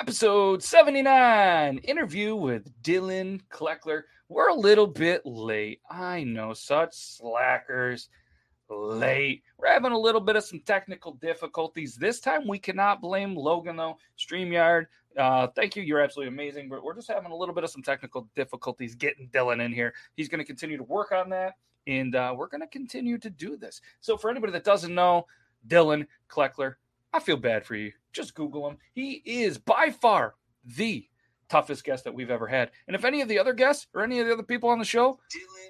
episode 79 interview with Dillon Cleckler. We're a little bit late. I know, such slackers. Late. We're having a little bit of some technical difficulties. This time we cannot blame Logan, though. StreamYard, uh, thank you. You're absolutely amazing. But we're just having a little bit of some technical difficulties getting Dillon in here. He's going to continue to work on that. And uh, we're going to continue to do this. So, for anybody that doesn't know, Dillon Cleckler, I feel bad for you. Just Google him. He is by far the toughest guest that we've ever had. And if any of the other guests or any of the other people on the show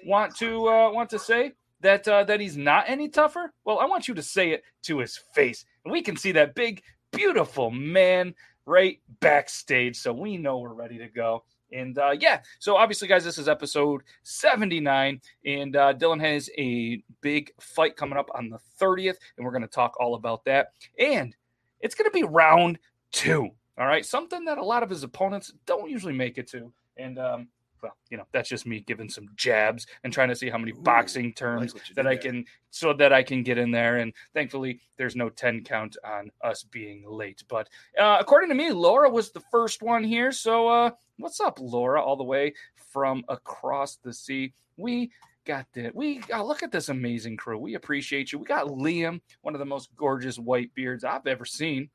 want to uh, want to say that uh, that he's not any tougher, well, I want you to say it to his face, and we can see that big, beautiful man right backstage, so we know we're ready to go. And uh, yeah, so obviously, guys, this is episode 79, and uh, Dillon has a big fight coming up on the 30th, and we're going to talk all about that. And it's going to be round two. All right, something that a lot of his opponents don't usually make it to. And um, well, you know, that's just me giving some jabs and trying to see how many Ooh, boxing terms like that I there. can so that I can get in there. And thankfully, there's no 10 count on us being late. But uh, according to me, Laura was the first one here. So uh, what's up, Laura, all the way from across the sea? We got that. We oh, look at this amazing crew. We appreciate you. We got Liam, one of the most gorgeous white beards I've ever seen.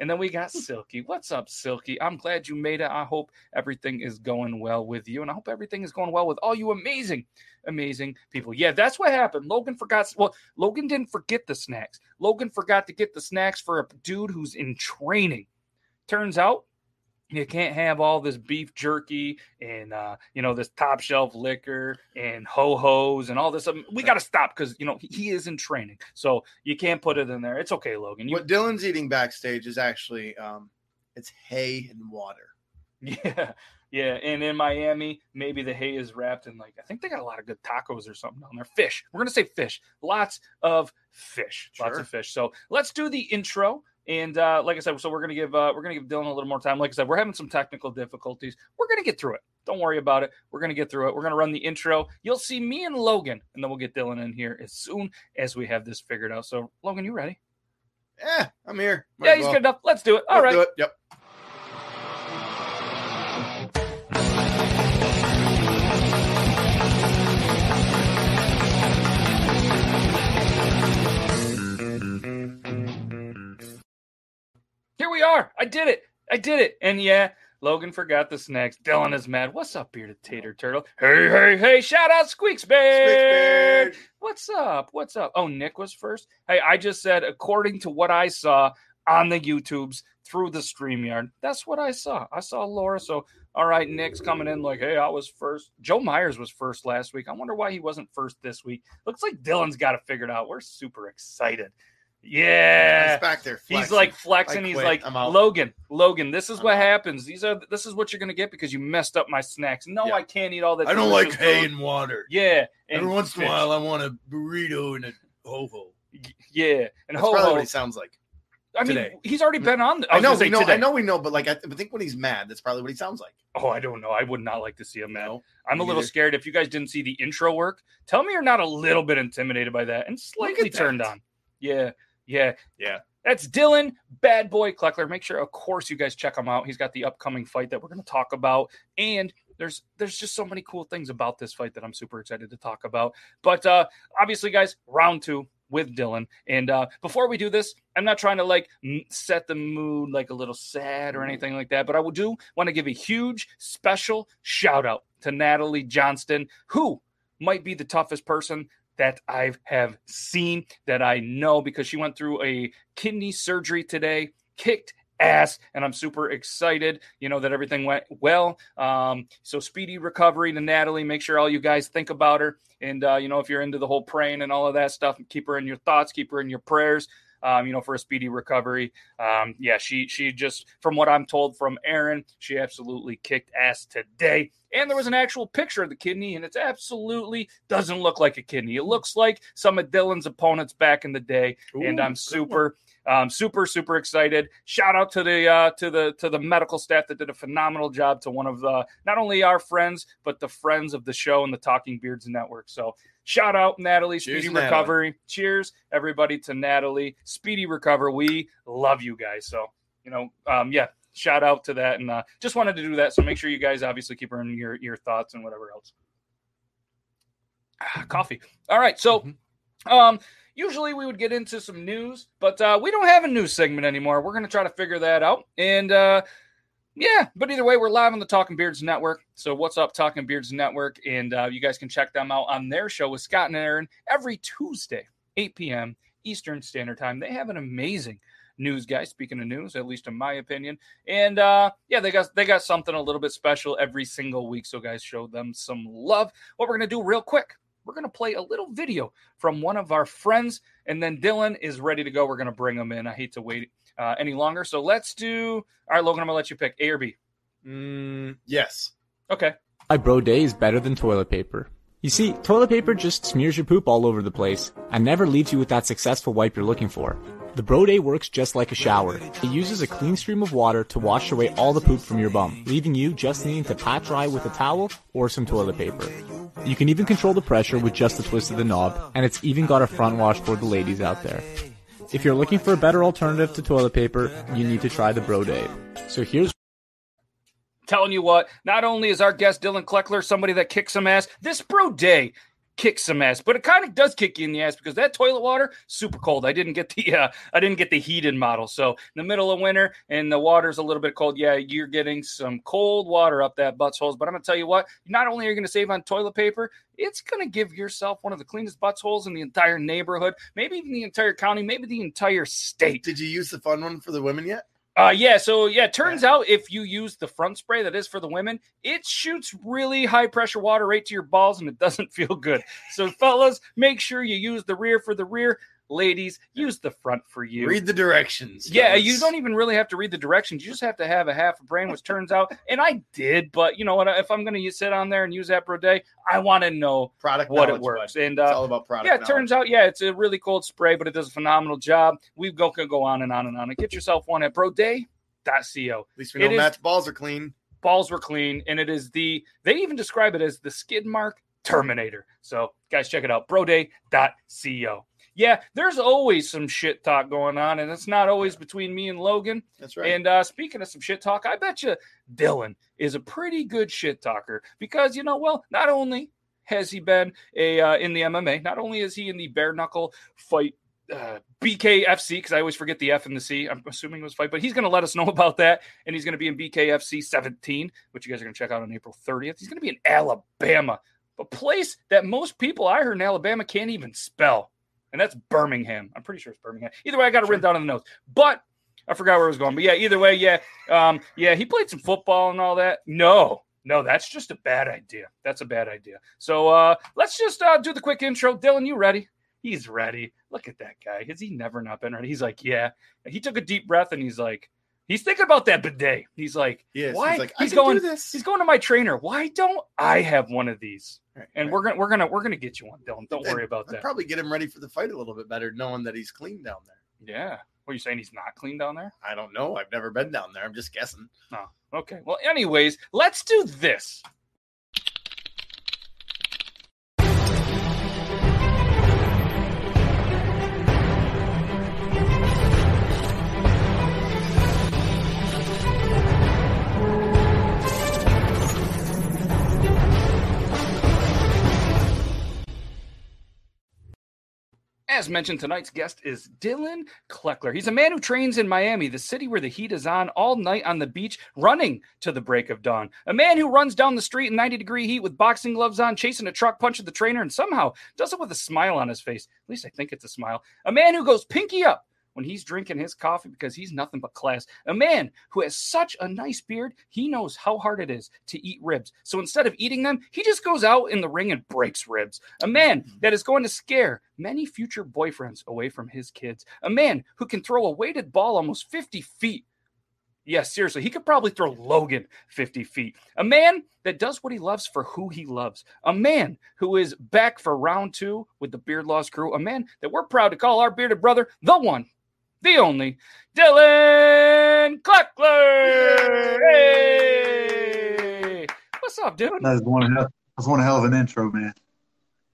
And then we got hmm. Silky. What's up, Silky? I'm glad you made it. I hope everything is going well with you. And I hope everything is going well with all you amazing, amazing people. Yeah, that's what happened. Logan forgot. Well, Logan didn't forget the snacks. Logan forgot to get the snacks for a dude who's in training. Turns out you can't have all this beef jerky and uh, you know this top shelf liquor and ho hos and all this. We got to stop because you know he- is in training, so you can't put it in there. It's okay, Logan. You, What Dillon's eating backstage is actually um, it's hay and water. yeah, yeah. And in Miami, maybe the hay is wrapped in like I think they got a lot of good tacos or something down there. Fish. We're gonna say fish. Lots of fish. Lots of fish. So let's do the intro. And uh, like I said, so we're gonna give uh, we're gonna give Dillon a little more time. Like I said, we're having some technical difficulties. We're gonna get through it. Don't worry about it. We're gonna get through it. We're gonna run the intro. You'll see me and Logan, and then we'll get Dillon in here as soon as we have this figured out. So Logan, you ready? Yeah, I'm here. Might yeah, he's well. good enough. Let's do it. All Let's right. do it. Yep. Here we are. I did it. I did it. And yeah, Logan forgot the snacks. Dillon is mad. What's up, bearded tater turtle? Hey, hey, hey! Shout out Squeaks Bear. What's up? What's up? Oh, Nick was first. Hey, I just said according to what I saw on the YouTubes through the StreamYard. That's what I saw. I saw Laura. So, all right, Nick's coming in like, hey, I was first. Joe Myers was first last week. I wonder why he wasn't first this week. Looks like Dillon's got it figured out. We're super excited. Yeah. He's back there. He's like flexing. He's like, Logan, Logan, this is I'm what out. happens. These are this is what you're gonna get because you messed up my snacks. No, Yeah. I can't eat all that. I don't like hay food. and water. Yeah, and Every once in a while, I want a burrito and a ho ho. Yeah, and ho ho. what he sounds like. I mean, today. he's already been on. I, I know, we know, today. I know, we know, but like, I, th- I think when he's mad, that's probably what he sounds like. Oh, I don't know. I would not like to see him mad. No, I'm a little neither. scared. If you guys didn't see the intro work, tell me you're not a little bit intimidated by that and slightly turned that. on. Yeah, yeah, Yeah. That's Dillon, Bad Boy Cleckler. Make sure, of course, you guys check him out. He's got the upcoming fight that we're going to talk about, and there's there's just so many cool things about this fight that I'm super excited to talk about. But uh, obviously, guys, round two with Dillon. And uh, before we do this, I'm not trying to like m- set the mood like a little sad or anything like that, but I would do want to give a huge special shout out to Natalie Johnston, who might be the toughest person that I have seen that I know because she went through a kidney surgery today, kicked ass, and I'm super excited, you know, that everything went well. Um, so speedy recovery to Natalie. Make sure all you guys think about her. And, uh, you know, if you're into the whole praying and all of that stuff, keep her in your thoughts, keep her in your prayers. Um, you know, for a speedy recovery. Um, yeah, she she just from what I'm told from Aaron, she absolutely kicked ass today. And there was an actual picture of the kidney, and it absolutely doesn't look like a kidney. It looks like some of Dillon's opponents back in the day. and I'm super, um, super, super excited. Shout out to the uh, to the to the medical staff that did a phenomenal job. To one of the not only our friends, but the friends of the show and the Talking Beards Network. So shout out Natalie, Cheers, speedy Natalie. recovery. Cheers, everybody, to Natalie, speedy recovery. We love you guys. So you know, um, yeah, shout out to that, and uh, just wanted to do that. So make sure you guys obviously keep in your your thoughts and whatever else. Ah, coffee. All right, so um, usually we would get into some news, but uh, we don't have a news segment anymore. We're going to try to figure that out. And uh, yeah, but either way, we're live on the Talking Beards Network. So what's up, Talking Beards Network? And uh, you guys can check them out on their show with Scott and Aaron every Tuesday, 8 p.m. Eastern Standard Time. They have an amazing news guy. Speaking of news, at least in my opinion, and uh, yeah, they got they got something a little bit special every single week. So guys, show them some love. What we're gonna do real quick we're going to play a little video from one of our friends, and then Dillon is ready to go. We're going to bring him in. I hate to wait uh, any longer. So let's do. All right, Logan, I'm going to let you pick A or B. Mm, yes. Okay. My bro day is better than toilet paper. You see, toilet paper just smears your poop all over the place and never leaves you with that successful wipe you're looking for. The Broday works just like a shower. It uses a clean stream of water to wash away all the poop from your bum, leaving you just needing to pat dry with a towel or some toilet paper. You can even control the pressure with just a twist of the knob, and it's even got a front wash for the ladies out there. If you're looking for a better alternative to toilet paper, you need to try the Broday. So here's Telling you what, not only is our guest Dillon Cleckler somebody that kicks some ass, this bro day kicks some ass, but it kind of does kick you in the ass because that toilet water super cold. I didn't get the uh, I didn't get the heated model, so in the middle of winter and the water's a little bit cold. Yeah, you're getting some cold water up that buttholes. But I'm gonna tell you what, not only are you gonna save on toilet paper, it's gonna give yourself one of the cleanest buttholes in the entire neighborhood, maybe even the entire county, maybe the entire state. Did you use the fun one for the women yet? Uh, yeah. So yeah, it turns out if you use the front spray that is for the women, it shoots really high pressure water right to your balls, and it doesn't feel good. So fellas, make sure you use the rear for the rear. Ladies, use the front for you. Read the directions. Yeah, fellas. you don't even really have to read the directions. You just have to have a half a brain, which turns out, and I did, but you know what? If I'm going to sit on there and use that Day, I want to know product what it works. bud. And It's uh, all about product. yeah, it knowledge. turns out, yeah, it's a really cold spray, but it does a phenomenal job. We go can go on and on and on. And get yourself one at broday.co. At least we it know is- Matt's balls are clean. Balls were clean, and it is the they even describe it as the skid mark Terminator. So, guys, check it out. Broday.co. Yeah, there's always some shit talk going on, and it's not always between me and Logan. That's right. And uh, speaking of some shit talk, I bet you Dillon is a pretty good shit talker because you know, well, not only has he been a uh, in the MMA, not only is he in the bare knuckle fight uh, BKFC because I always forget the F and the C. I'm assuming it was fight, but he's going to let us know about that, and he's going to be in BKFC 17, which you guys are going to check out on April 30th. He's going to be in Alabama, a place that most people I heard in Alabama can't even spell, and that's Birmingham. I'm pretty sure it's Birmingham. Either way, I got it written down in the notes, but I forgot where I was going. But yeah, either way, yeah, um, yeah, he played some football and all that. No, no, that's just a bad idea. That's a bad idea. So uh, let's just uh, do the quick intro. Dillon, you ready? He's ready. Look at that guy. Has he never not been ready? He's like, yeah. He took a deep breath and he's like, he's thinking about that bidet. He's like, he is. why? He's like, he's going. this. He's going to my trainer. Why don't I have one of these? Right, And right. we're gonna we're gonna we're gonna get you one, Dillon. Don't worry about that. probably get him ready for the fight a little bit better, knowing that he's clean down there. Yeah. What are you saying? He's not clean down there? I don't know. I've never been down there. I'm just guessing. Oh, okay. Well, anyways, let's do this. As mentioned, tonight's guest is Dillon Cleckler. He's a man who trains in Miami, the city where the heat is on all night on the beach, running to the break of dawn. A man who runs down the street in 90 degree heat with boxing gloves on, chasing a truck, punching the trainer, and somehow does it with a smile on his face. At least I think it's a smile. A man who goes pinky up when he's drinking his coffee because he's nothing but class. A man who has such a nice beard, he knows how hard it is to eat ribs. So instead of eating them, he just goes out in the ring and breaks ribs. A man mm-hmm. that is going to scare many future boyfriends away from his kids. A man who can throw a weighted ball almost 50 feet. Yes, seriously, he could probably throw Logan 50 feet. A man that does what he loves for who he loves. A man who is back for round two with the Beard Laws crew. A man that we're proud to call our bearded brother, the one, the only, Dillon Cleckler. Hey! What's up, dude? That was one hell, that was one hell of an intro, man.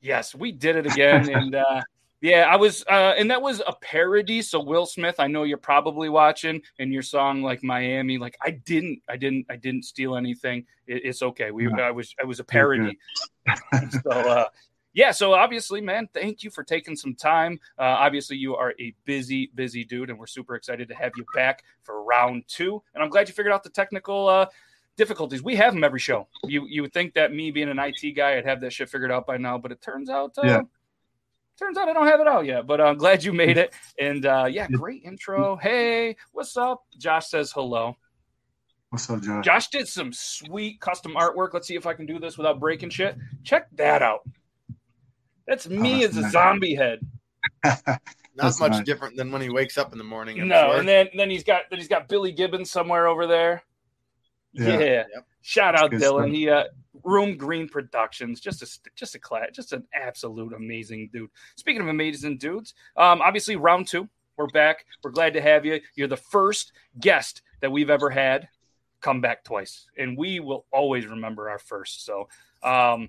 Yes, we did it again. and uh, Yeah, I was, uh, and that was a parody. So Will Smith, I know you're probably watching, and your song like Miami, like I didn't, I didn't, I didn't steal anything. It, it's okay. We, I was, I was a parody. so, uh, yeah. So obviously, man, thank you for taking some time. Uh, obviously, you are a busy, busy dude, and we're super excited to have you back for round two. And I'm glad you figured out the technical uh, difficulties. We have them every show. You you would think that me being an IT guy, I'd have that shit figured out by now, but it turns out, uh, Yeah. turns out I don't have it out yet. But I'm glad you made it. And uh, yeah, great intro. Hey, what's up? Josh says hello. What's up, Josh? Josh did some sweet custom artwork. Let's see if I can do this without breaking shit. Check that out. That's me that's as a nice. zombie head. Not That's much nice. different than when he wakes up in the morning. I'm No, sure. and then then he's got then he's got Billy Gibbons somewhere over there. Yeah. Yeah. Yep. Shout out Good Dillon. stuff. He uh Room Green Productions, just a just a class, just an absolute amazing dude. Speaking of amazing dudes, um, obviously round two, we're back. We're glad to have you. You're the first guest that we've ever had come back twice, and we will always remember our first. So, um,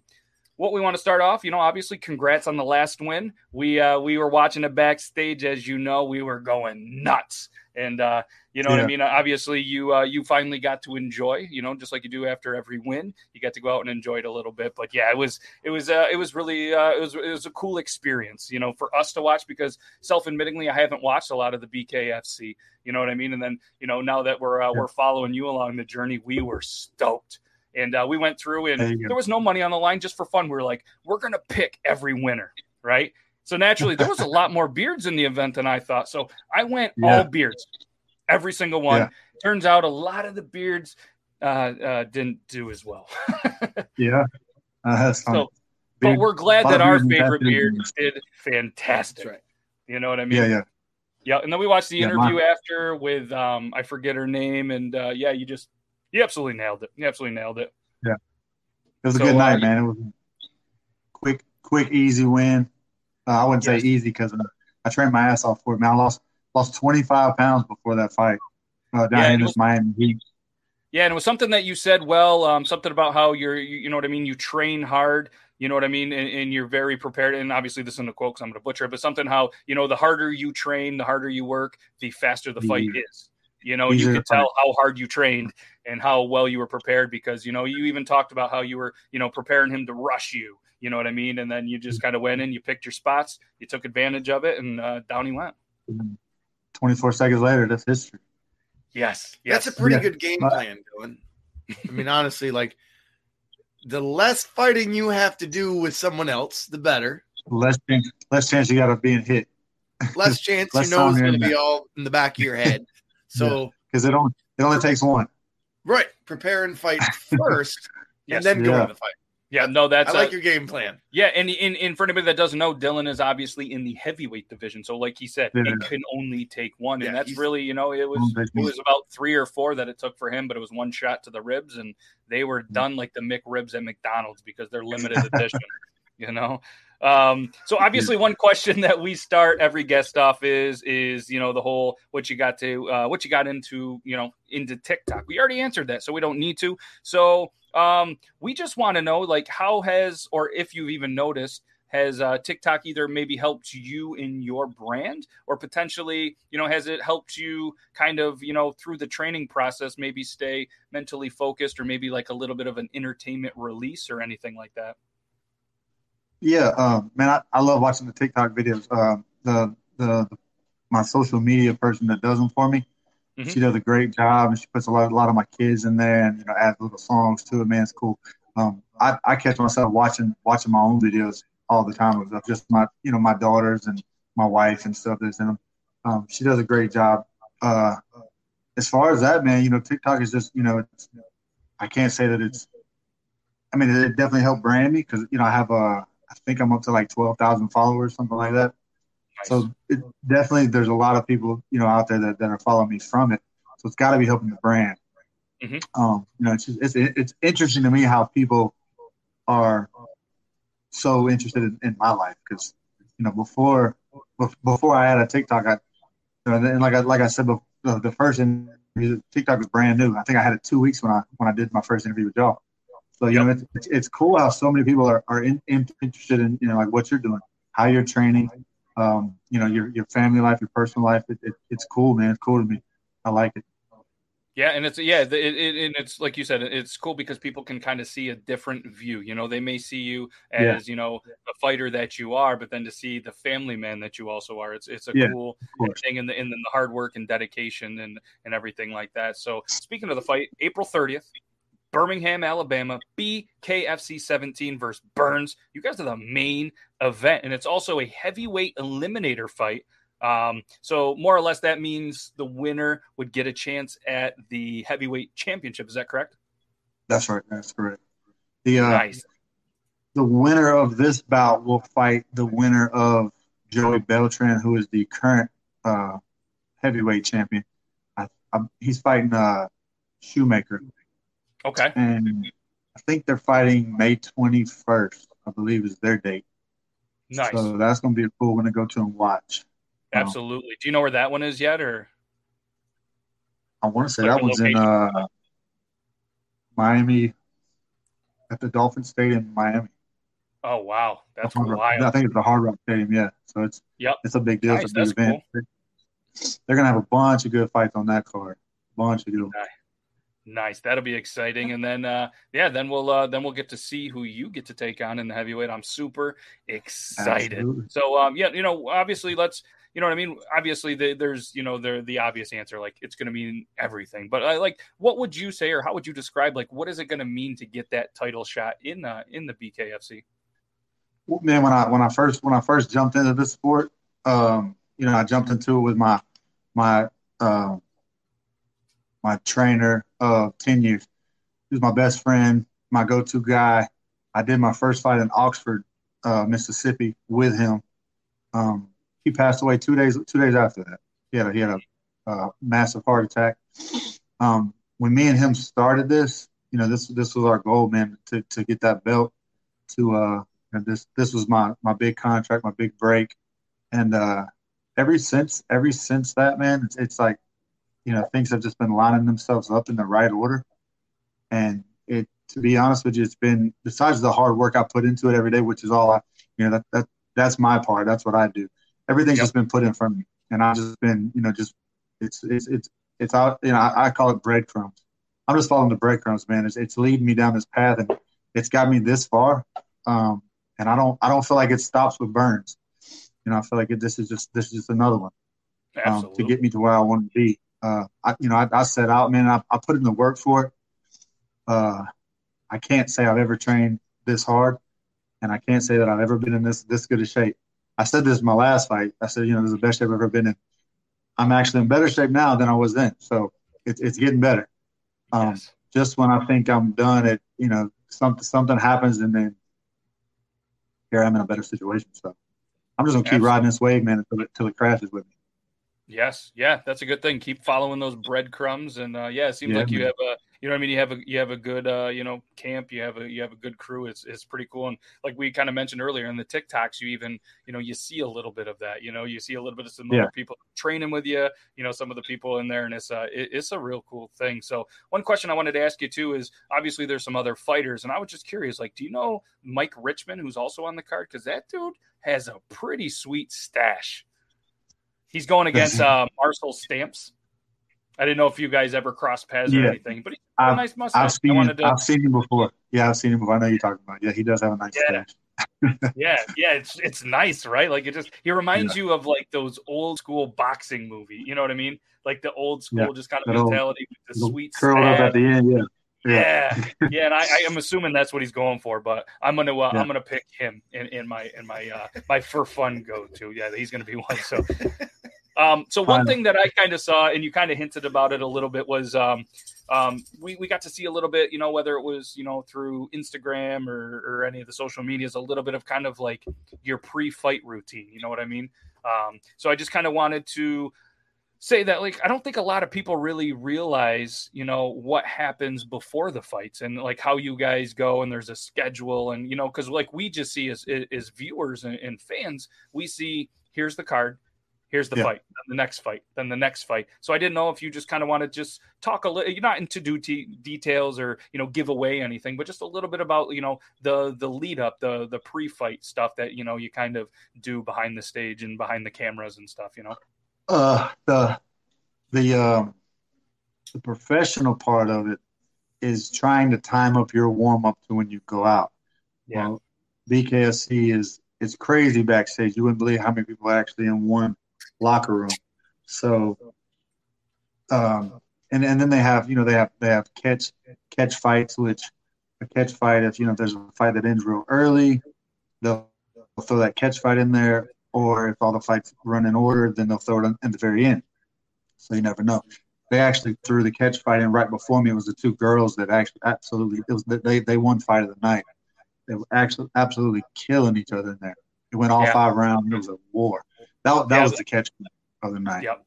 what we want to start off, you know, obviously, congrats on the last win. We uh, we were watching it backstage, as you know, we were going nuts, and uh, you know what I mean. Obviously, you uh, you finally got to enjoy, you know, just like you do after every win, you got to go out and enjoy it a little bit. But yeah, it was it was uh, it was really uh, it was it was a cool experience, you know, for us to watch because self-admittingly, I haven't watched a lot of the BKFC. You know what I mean? And then you know now that we're uh, Yeah. we're following you along the journey, we were stoked. And uh, we went through, and There there was no money on the line, just for fun. We were like, we're gonna pick every winner, right? So naturally, there was a lot more beards in the event than I thought. So I went Yeah. all beards, every single one. Yeah. Turns out a lot of the beards uh, uh, didn't do as well. Yeah. Uh, that's fun. So, but we're glad that our favorite tattoos. beard did fantastic. Right. You know what I mean? yeah, yeah. Yeah, and then we watched the Yeah, interview after with um I forget her name, and uh, yeah, you just you absolutely nailed it. You absolutely nailed it. Yeah, it was a So, good uh, night, man. It was a quick, quick, easy win. Uh, I wouldn't Yes. say easy because uh, I trained my ass off for it, man. I lost lost 25 pounds before that fight uh, down Yeah, in this was- Miami Heat. Yeah, and it was something that you said well, um, something about how you're, you, you know what I mean, you train hard, you know what I mean, and, and you're very prepared. And obviously, this isn't a quote because I'm going to butcher it, but something how you know the harder you train, the harder you work, the faster the fight is. You know, you could tell how hard you trained and how well you were prepared because you know you even talked about how you were, you know, preparing him to rush you. You know what I mean? And then you just kind of went in, you picked your spots, you took advantage of it, and uh, down he went. 24 seconds later, that's history. Yes, yes. That's a pretty Yeah. good game But- plan, Dillon. I mean, honestly, like the less fighting you have to do with someone else, the better. Less chance, less chance you got of being hit Less chance you know it's going to be all in the back of your head. So, because it only it only takes one. right, prepare and fight first, Yes. and then go Yeah. in the fight. yeah, no, that's I a- like your game plan. Yeah, and in, in for anybody that doesn't know, Dillon is obviously in the heavyweight division. So, like he said, Yeah. it can only take one, and that's really, you know, it was it was about three or four that it took for him, but it was one shot to the ribs, and they were mm-hmm. done like the McRibs at McDonald's because they're limited edition. You know, um, so obviously, one question that we start every guest off is is you know the whole what you got to uh, what you got into you know into TikTok. We already answered that, so we don't need to. So um, we just want to know like how has or if you've even noticed has uh, TikTok either maybe helped you in your brand or potentially you know has it helped you kind of you know through the training process maybe stay mentally focused or maybe like a little bit of an entertainment release or anything like that. Yeah, um, man, I, I love watching the TikTok videos. Um, the, the my social media person that does them for me, Mhm. she does a great job, and she puts a lot, a lot of my kids in there, and you know, adds little songs to it. Man, it's cool. Um, I, I catch myself watching watching my own videos all the time of just my you know my daughters and my wife and stuff that's in them. Um, she does a great job. Uh, as far as that, man, you know, TikTok is just you know, it's, I can't say that it's. I mean, it definitely helped brand me because you know I have a I think I'm up to like 12,000 followers, something like that. So it, definitely there's a lot of people, you know, out there that, that are following me from it. So it's got to be helping the brand. Mhm. Um, you know, it's, just, it's, it's interesting to me how people are so interested in, in my life. Cause you know, before, before I had a TikTok, I, you know, and like I, like I said, before, the, the first interview, TikTok was brand new. I think I had it two weeks when I, when I did my first interview with y'all. So you know, it's, it's, it's cool how so many people are, are in, in, interested in you know like what you're doing, how you're training, um, you know, your your family life, your personal life. It, it, it's cool, man. It's cool to me. I like it. Yeah, and it's yeah, it, it, and it's like you said, it's cool because people can kind of see a different view. You know, they may see you as yeah. you know the fighter that you are, but then to see the family man that you also are, it's it's a yeah, cool thing in the in the hard work and dedication and and everything like that. So speaking of the fight, April thirtieth, Birmingham, Alabama, BKFC 17 versus Burns. You guys are the main event, and it's also a heavyweight eliminator fight. Um, so more or less, that means the winner would get a chance at the heavyweight championship. Is that correct? That's right. That's correct. The uh, nice. The winner of this bout will fight the winner of Joey Beltran, who is the current uh, heavyweight champion. I, I, he's fighting uh, Shewmaker. Okay. And I think they're fighting May 21st, I believe is their date. Nice. So that's going to be a cool one to go to and watch. Absolutely. Do you know where that one is yet, or? I want to say like that one's location? in uh, Miami, at the Dolphin Stadium in Miami. Oh wow, that's wild! I think it's the Hard Rock Stadium. Yeah, so it's yep, it's a big deal. Nice, it's a big event. Cool. They're gonna have a bunch of good fights on that card. Bunch of good. Nice. Nice. That'll be exciting. And then uh yeah, then we'll uh then we'll get to see who you get to take on in the heavyweight. I'm super excited. Absolutely. So um yeah, you know, obviously let's you know what I mean? Obviously, the, there's you know the the obvious answer, like it's going to mean everything. But uh, like, what would you say, or how would you describe, like, what is it going to mean to get that title shot in uh, in the BKFC? Well, man, when I when I first when I first jumped into this sport, um, you know, I jumped into it with my my uh, my trainer of ten years. He was my best friend, my go-to guy. I did my first fight in Oxford, uh, Mississippi, with him. Um, he passed away two days two days after that. He had a, he had a, a massive heart attack. Um, when me and him started this, you know, this this was our goal, man, to, to get that belt. To uh, this this was my my big contract, my big break, and uh, ever since ever since that, man, it's, it's like, you know, things have just been lining themselves up in the right order, and it to be honest with you, it's been besides the hard work I put into it every day, which is all I, you know, that that that's my part. That's what I do everything's yep. just been put in front of me, and I've just been, you know, just it's it's it's it's out. You know, I, I call it breadcrumbs. I'm just following the breadcrumbs, man. It's it's leading me down this path, and it's got me this far. Um, and I don't I don't feel like it stops with Burns. You know, I feel like it, this is just this is just another one um, to get me to where I want to be. Uh, I, you know, I, I set out, man. I, I put in the work for it. Uh, I can't say I've ever trained this hard, and I can't say that I've ever been in this this good a shape. I said this in my last fight. I said, you know, this is the best shape I've ever been in. I'm actually in better shape now than I was then. So it's it's getting better. Um, yes. Just when I think I'm done, it you know something something happens and then here I'm in a better situation. So I'm just gonna keep Absolutely. riding this wave, man, until it, until it crashes with me. Yes, yeah, that's a good thing. Keep following those breadcrumbs, and uh, yeah, it seems yeah, like you man. have a you know what I mean. You have a you have a good uh, you know camp. You have a you have a good crew. It's it's pretty cool. And like we kind of mentioned earlier in the TikToks, you even you know you see a little bit of that. You know, you see a little bit of some yeah. other people training with you. You know, some of the people in there, and it's uh it, it's a real cool thing. So one question I wanted to ask you too is obviously there's some other fighters, and I was just curious, like, do you know Mike Richman, who's also on the card? Because that dude has a pretty sweet stash. He's going against uh, Marcel Stamps. I didn't know if you guys ever crossed paths yeah. or anything, but he's got a nice mustache. I've seen, him, to... I've seen him before. Yeah, I've seen him before. I know you're talking about. Yeah, he does have a nice yeah. yeah, yeah, it's it's nice, right? Like it just he reminds yeah. you of like those old school boxing movie. You know what I mean? Like the old school, yeah. just kind of mentality with the sweet curled up at the end. Yeah. Yeah, yeah, and I, I, am assuming that's what he's going for. But I'm gonna uh, yeah. I'm gonna pick him in, in my in my uh, my for fun go to. Yeah, he's gonna be one. So um, so one thing that I kind of saw, and you kind of hinted about it a little bit, was um, um, we we got to see a little bit, you know, whether it was you know through Instagram or, or any of the social medias, a little bit of kind of like your pre-fight routine. You know what I mean? Um, so I just kind of wanted to say that like I don't think a lot of people really realize, you know, what happens before the fights and like how you guys go and there's a schedule and you know because like we just see as as viewers and, and fans, we see here's the card Here's the Yeah. fight, then the next fight, then the next fight. So I didn't know if you just kind of want to just talk a little. You're not into do t- details or you know give away anything, but just a little bit about you know the the lead up, the the pre fight stuff that you know you kind of do behind the stage and behind the cameras and stuff. You know. Uh, the the um, the professional part of it is trying to time up your warm up to when you go out. Yeah. Well, BKFC is it's crazy backstage. You wouldn't believe how many people are actually in one locker room. So, um, and and then they have you know they have they have catch catch fights, which a catch fight if you know if there's a fight that ends real early, they'll, they'll throw that catch fight in there, or if all the fights run in order, then they'll throw it in, the very end. So you never know. They actually threw the catch fight in right before me. It was the two girls that actually absolutely it was they they won fight of the night. They were actually absolutely killing each other in there. It went all Yeah. five rounds. It was a war. That that Yeah, was the catch of the night. Yep.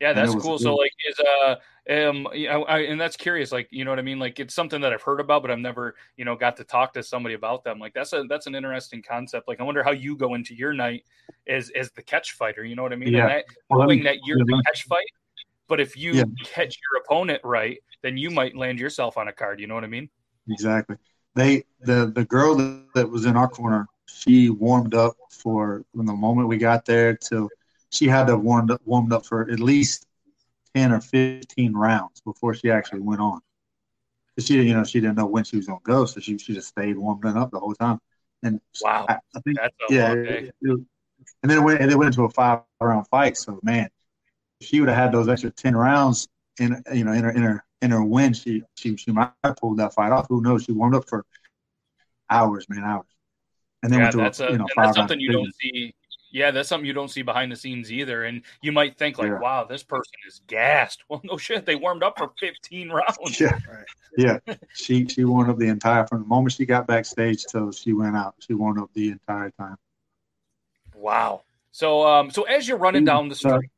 Yeah, that's cool. So like is uh um you know, I, and that's curious like you know what I mean like it's something that I've heard about but I've never you know got to talk to somebody about them like that's a that's an interesting concept like I wonder how you go into your night as as the catch fighter you know what I mean Yeah. and that, Well, let me- knowing that you're the catch fight but if you Yeah. catch your opponent right then you might land yourself on a card you know what I mean Exactly. They the the girl that, that was in our corner, she warmed up for from the moment we got there till she had to have warmed up warmed up for at least ten or fifteen rounds before she actually went on. She you know she didn't know when she was gonna go, so she she just stayed warming up the whole time. And wow I, I think that's a yeah, long it- day it- and then it went and it went into a five round fight. So man, if she would have had those extra ten rounds in you know in her in her in her win, she she she might have pulled that fight off. Who knows? She warmed up for hours, man, hours, and then yeah went to that's a, a you know that's something you don't see yeah that's something you don't see behind the scenes either and you might think like Yeah. wow this person is gassed well no shit they warmed up for 15 rounds Yeah, Right. yeah. She she warmed up the entire from the moment she got backstage till she went out. She warmed up the entire time. Wow. So um so as you're running down the street.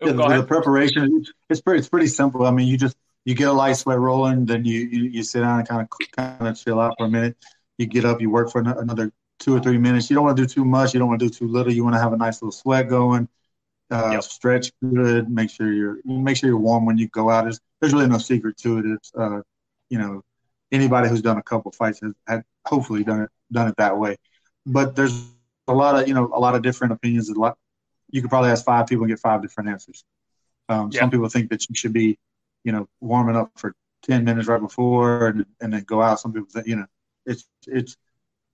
Oh, Yeah, the, the preparation it's pretty it's pretty simple. I mean, you just you get a light sweat rolling, then you you, you sit down and kind of kind of chill out for a minute. You get up, you work for another two or three minutes. You don't want to do too much. You don't want to do too little. You want to have a nice little sweat going. Uh, Yep. Stretch good. Make sure you're make sure you're warm when you go out. There's, there's really no secret to it. It's uh, you know anybody who's done a couple fights has had hopefully done it done it that way. But there's a lot of you know a lot of different opinions. A lot you could probably ask five people and get five different answers. Um, Yeah. Some people think that you should be, you know, warming up for ten minutes right before and, and then go out. Some people think, you know, it's it's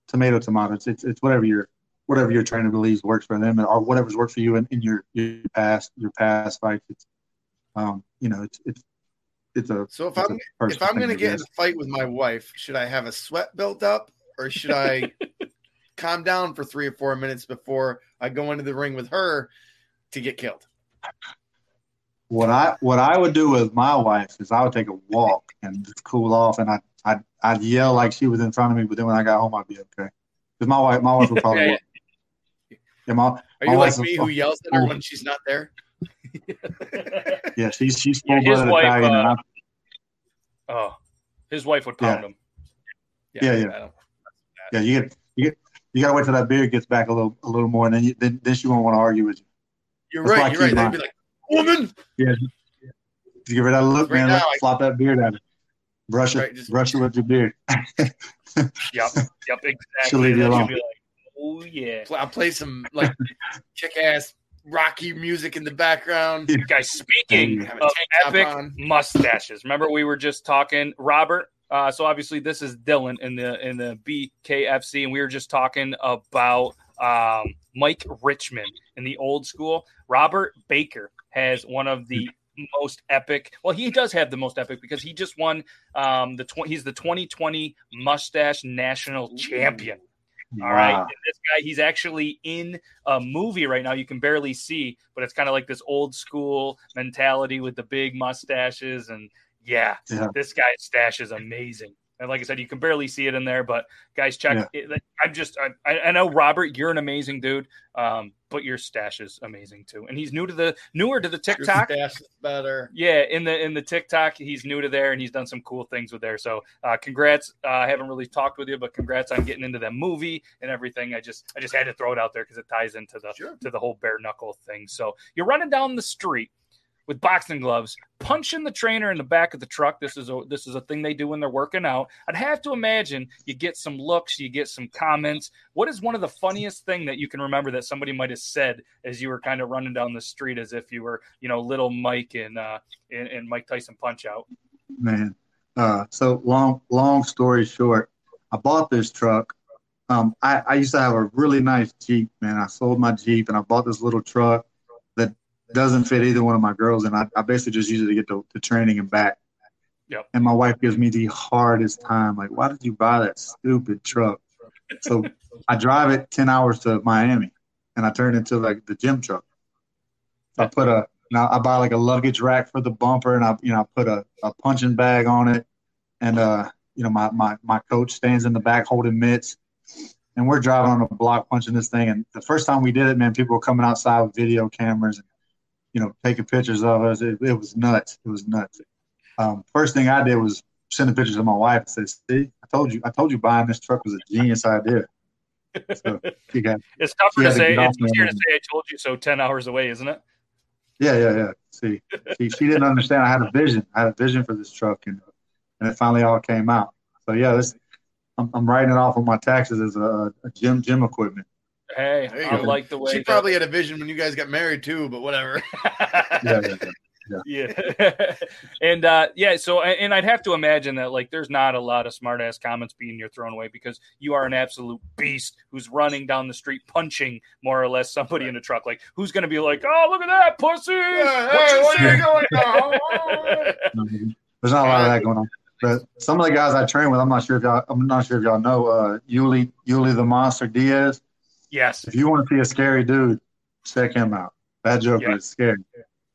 tomato tomato. It's it's, it's whatever your whatever your trainer believes works for them, or whatever's worked for you in, in your your past your past fights. It's um, you know, it's it's it's a So if I'm if I'm gonna get in a fight with my wife, should I have a sweat built up or should I calm down for three or four minutes before I go into the ring with her to get killed? What I what I would do with my wife is I would take a walk and just cool off, and I I'd, I'd yell like she was in front of me, but then when I got home, I'd be okay. Because my wife my wife would probably Yeah, walk. Yeah, my, Are My you like me who yells at her when she's not there? yeah, she's she's full his blooded wife, Italian, uh, oh. His wife would pound Yeah. him. Yeah, yeah. I don't- yeah, you get you get you gotta wait till that beard gets back a little a little more, and then you, then then she won't want to argue with you. You're That's right. You're right. keep They'd be like, "Woman, Yeah, just give her that look, Right man. now, Let- I- flop that beard at her. Brush it, Right, just- brush it with your beard. Yep. Yep. Exactly. She'll leave you alone. like, oh yeah. I'll play some like kick ass rocky music in the background." Guys, speaking of epic on. mustaches, remember we were just talking, Robert. Uh, so obviously this is Dillon in the in the BKFC, and we were just talking about um, Mike Richman in the old school. Robert Baker has one of the most epic. Well, he does have the most epic because he just won um, the tw- he's the 2020 Mustache National Champion. All right. Wow. And this guy, he's actually in a movie right now. You can barely see, but it's kind of like this old school mentality with the big mustaches. And yeah, Yeah. this guy's stash is amazing. And like I said, you can barely see it in there, but guys, check. It, I'm just, I, I know Robert, you're an amazing dude. Um, but your stash is amazing too. And he's new to the newer to the Your TikTok. stash is better. Yeah, in the in the TikTok, he's new to there and he's done some cool things with there. So, uh, congrats. Uh, I haven't really talked with you, but congrats on getting into that movie and everything. I just I just had to throw it out there because it ties into the Sure. to the whole bare knuckle thing. So you're running down the street with boxing gloves, punching the trainer in the back of the truck. This is a this is a thing they do when they're working out. I'd have to imagine you get some looks, you get some comments. What is one of the funniest thing that you can remember that somebody might have said as you were kind of running down the street as if you were, you know, little Mike and uh in Mike Tyson punch out? man. Uh, so long, long story short, I bought this truck. Um, I, I used to have a really nice Jeep, man. I sold my Jeep and I bought this little truck doesn't fit either one of my girls, and I, I basically just use it to get the, to training and back. Yep. And my wife gives me the hardest time. Like, why did you buy that stupid truck? So I drive it ten hours to Miami, and I turn it into like the gym truck. I put a now I buy like a luggage rack for the bumper, and I you know I put a, a punching bag on it, and uh you know my my my coach stands in the back holding mitts, and we're driving on a block punching this thing. And the first time we did it, man, people were coming outside with video cameras and you know taking pictures of us. It, it was nuts. It was nuts. Um, first thing I did was send the pictures to my wife and say, "See, I told you, I told you, buying this truck was a genius idea." So she got It's tougher to say. It's easier to say I told you so ten hours away, isn't it? Yeah, yeah, yeah. See, she, she didn't understand. I had a vision. I had a vision for this truck, and and it finally all came out. So yeah, this I'm, I'm writing it off on my taxes as a, a gym gym equipment. Hey, I go. like the way She that- probably had a vision when you guys got married too, but whatever. Yeah, yeah, yeah. yeah and uh yeah so and i'd have to imagine that like there's not a lot of smart ass comments being you're thrown away because you are an absolute beast who's running down the street punching more or less somebody in a truck like who's gonna be like oh look at that pussy Yeah, hey, what are you say?" doing now? No, There's not a lot of that going on. But some of the guys I train with, I'm not sure if y'all, I'm not sure if y'all know, uh, Yuli, Yuli the Monster Diaz. Yes If you want to see a scary dude, check him out. That joker Yeah. is scary.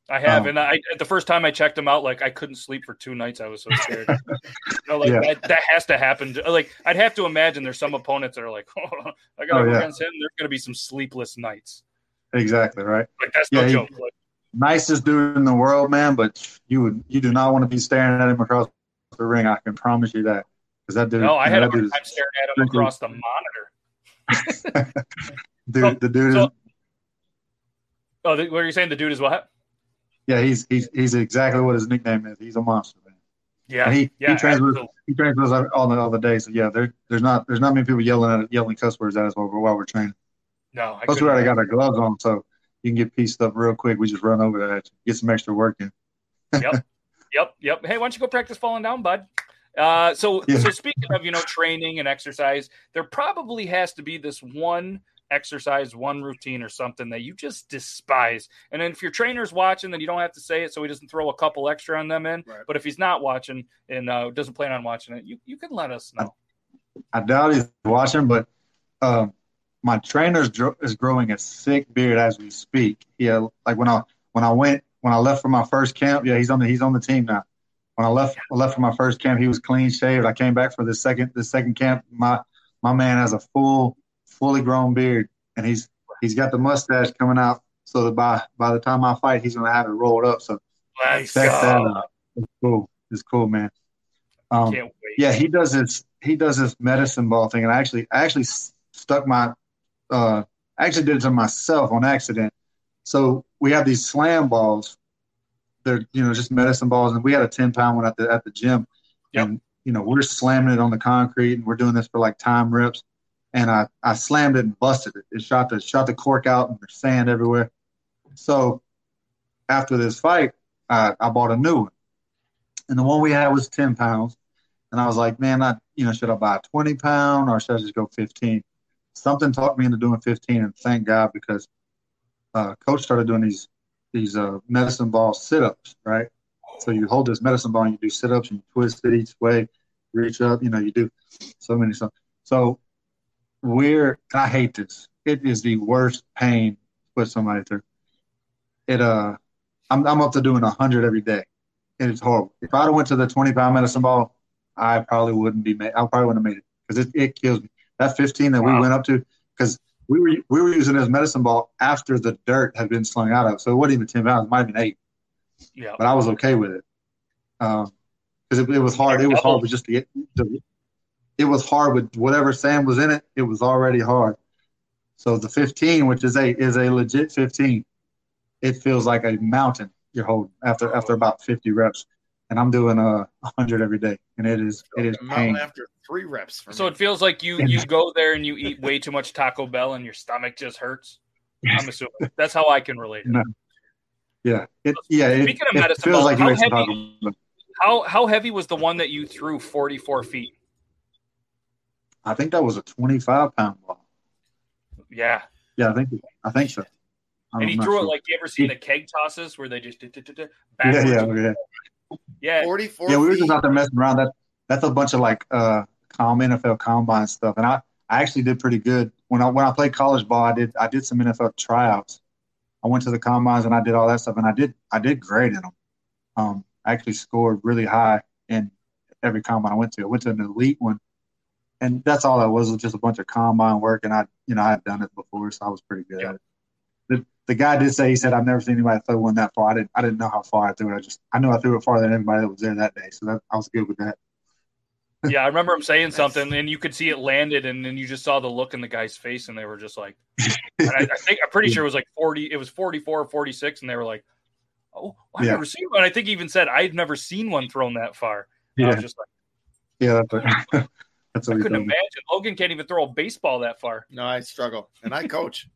i have Um, and i the first time i checked him out like i couldn't sleep for two nights i was so scared you know, like Yeah. that, that has to happen like i'd have to imagine there's some opponents that are like oh, i gotta Oh, go yeah. against him there's gonna be some sleepless nights Exactly right. like that's no he- joke like, nicest dude in the world, man. But you would you do not want to be staring at him across the ring. I can promise you that. Because that dude, No, I had a hard time staring at him across the monitor. Dude, the dude so- is Oh, the, what are you saying? The dude is what? yeah, he's he's he's exactly what his nickname is. He's a monster, man. Yeah, And he, yeah. he trains with absolutely. he us all the all the day. So yeah, there there's not there's not many people yelling at yelling cuss words at us while we're, while we're training. No, I Plus we already got our gloves on, so you can get pieced up real quick. We just run over that, get some extra work in. Yep, yep, yep. Hey, why don't you go practice falling down, bud? Uh, so, Yeah. so speaking of you know training and exercise, there probably has to be this one exercise, one routine, or something that you just despise. And then if your trainer's watching, then you don't have to say it, so he doesn't throw a couple extra on them in. Right. But if he's not watching and uh, doesn't plan on watching it, you you can let us know. I doubt he's watching, but um, my trainer is growing a sick beard as we speak. Yeah, like when I when I went when I left for my first camp, yeah, he's on the he's on the team now. When I left I left for my first camp, he was clean shaved. I came back for the second the second camp. My my man has a full fully grown beard, and he's he's got the mustache coming out. So that by by the time I fight, he's gonna have it rolled up. So Let's check that out. It's cool. It's cool, man. Um, Can't wait. yeah, he does this. He does this medicine ball thing, and I actually, I actually stuck my, uh, I actually did it to myself on accident. So we have these slam balls. They're you know just medicine balls, and we had a ten pound one at the at the gym, Yep. and you know we're slamming it on the concrete, and we're doing this for like time rips, and I I slammed it and busted it. It shot the shot the cork out, and there's sand everywhere. So after this fight, I, I bought a new one, and the one we had was ten pounds. And I was like, man, I, you know, should I buy a 20 pound or should I just go 15? Something talked me into doing 15, and thank God because uh, coach started doing these these uh, medicine ball sit ups, right? So you hold this medicine ball and you do sit ups and you twist it each way, reach up, you know, you do so many stuff. So we're, I hate this. It is the worst pain to put somebody through. It, uh, I'm, I'm up to doing 100 every day, and it's horrible. If I'd have went to the 20 pound medicine ball, I probably wouldn't be made. I probably wouldn't have made it because it, it kills me. That 15 that we went up to, because we were we were using it as medicine ball after the dirt had been slung out of. So it wasn't even ten pounds, it might have been eight. Yeah. But I was okay with it. Um because it, it was hard. It was hard with just the, the it was hard with whatever sand was in it, it was already hard. So the 15, which is a is a legit 15, it feels like a mountain you're holding after after about 50 reps. And I'm doing uh, a 100 every day, and it is it is pain. after three reps. For So me. it feels like you you go there and you eat way too much Taco Bell and your stomach just hurts. I'm assuming that's how I can relate. No. Yeah, it yeah. It, Speaking of it medicine feels ball, like how heavy- How how heavy was the one that you threw 44 feet? I think that was a 25 pound ball. Yeah, Yeah, I think I think so. I'm and he not threw it like you ever seen the keg tosses where they just did, did, did, did, yeah, backwards? yeah, yeah. yeah. 44 Yeah, we were just out there messing around. That that's a bunch of like uh com NFL combine stuff, and I I actually did pretty good when I when I played college ball. I did I did some NFL tryouts. I went to the combines and I did all that stuff, and I did I did great in them. Um, I actually scored really high in every combine I went to. I went to an elite one, and that's all that was was just a bunch of combine work, and I you know I had done it before, so I was pretty good Yeah. at it. The, the guy did say he said I've never seen anybody throw one that far. I didn't I didn't know how far I threw it. I just I knew I threw it farther than anybody that was there that day, so that I was good with that. Yeah, I remember him saying something, and you could see it landed, and then you just saw the look in the guy's face, and they were just like, and I, I think I'm pretty sure it was like 40, it was 44 or 46, and they were like, oh, I've Yeah. never seen one. I think he even said, I've never seen one thrown that far. And I Yeah, was just like, yeah, that's what, that's I what he couldn't imagine. Logan can't even throw a baseball that far. No, I struggle, and I coach.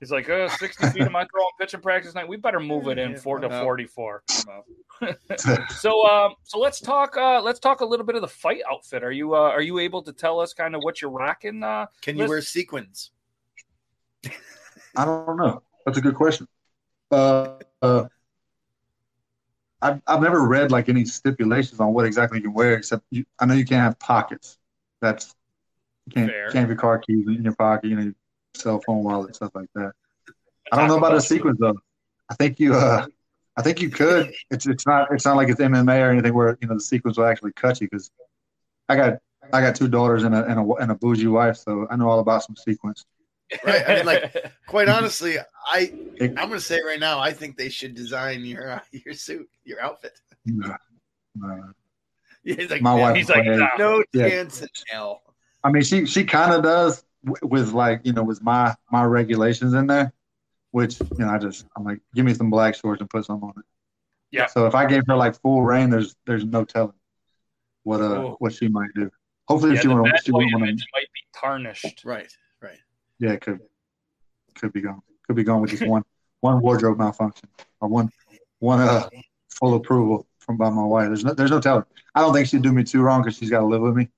He's like, oh, 60 feet of my throwing pitching practice night. We better move it in Yeah, four to 44. So, um, so let's talk. Uh, let's talk a little bit of the fight outfit. Are you, uh, are you able to tell us kind of what you're rocking? Uh, Can you Listen- wear sequins? I don't know. That's a good question. Uh, uh, I've, I've never read like any stipulations on what exactly you can wear, except you, I know you can't have pockets. That's you can't Fair. can't have your car keys in your pocket, you know, your cell phone, wallet, stuff like that. I don't know about the sequence though. I think you uh, I think you could. It's it's not it's not like it's MMA or anything where you know the sequence will actually cut you because I got I got two daughters and a, and a and a bougie wife, so I know all about some sequence. Right. I mean, like, quite honestly, I It- I'm going to say right now, I think they should design your uh, your suit, your outfit. Uh, He's like, My "No, wife He's like, played- nah. no Yeah. chance in hell. I mean, she she kind of does w- with like you know with my my regulations in there, which you know I just I'm like give me some black shorts and put some on it. Yeah. So if I gave her like full reign, there's there's no telling what uh Ooh. what she might do. Hopefully, yeah, if she the want bad she boy wouldn't want to might be tarnished. Right. Right. Yeah, it could could be gone. Could be gone with just one one wardrobe malfunction or one one uh full approval from by my wife. There's no there's no telling. I don't think she'd do me too wrong because she's got to live with me.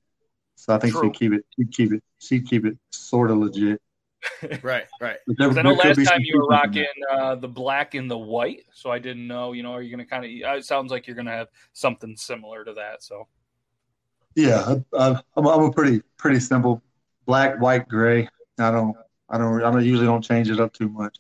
So I think True. she'd keep it. She'd keep it. She'd keep it sort of legit. Right. Right. But there- I know last time you were rocking uh, the black and the white, so I didn't know. You know, are you going to kind of? It sounds like you're going to have something similar to that. So. Yeah, I, I, I'm, I'm a pretty pretty simple black, white, gray. I don't I don't I don't usually don't change it up too much.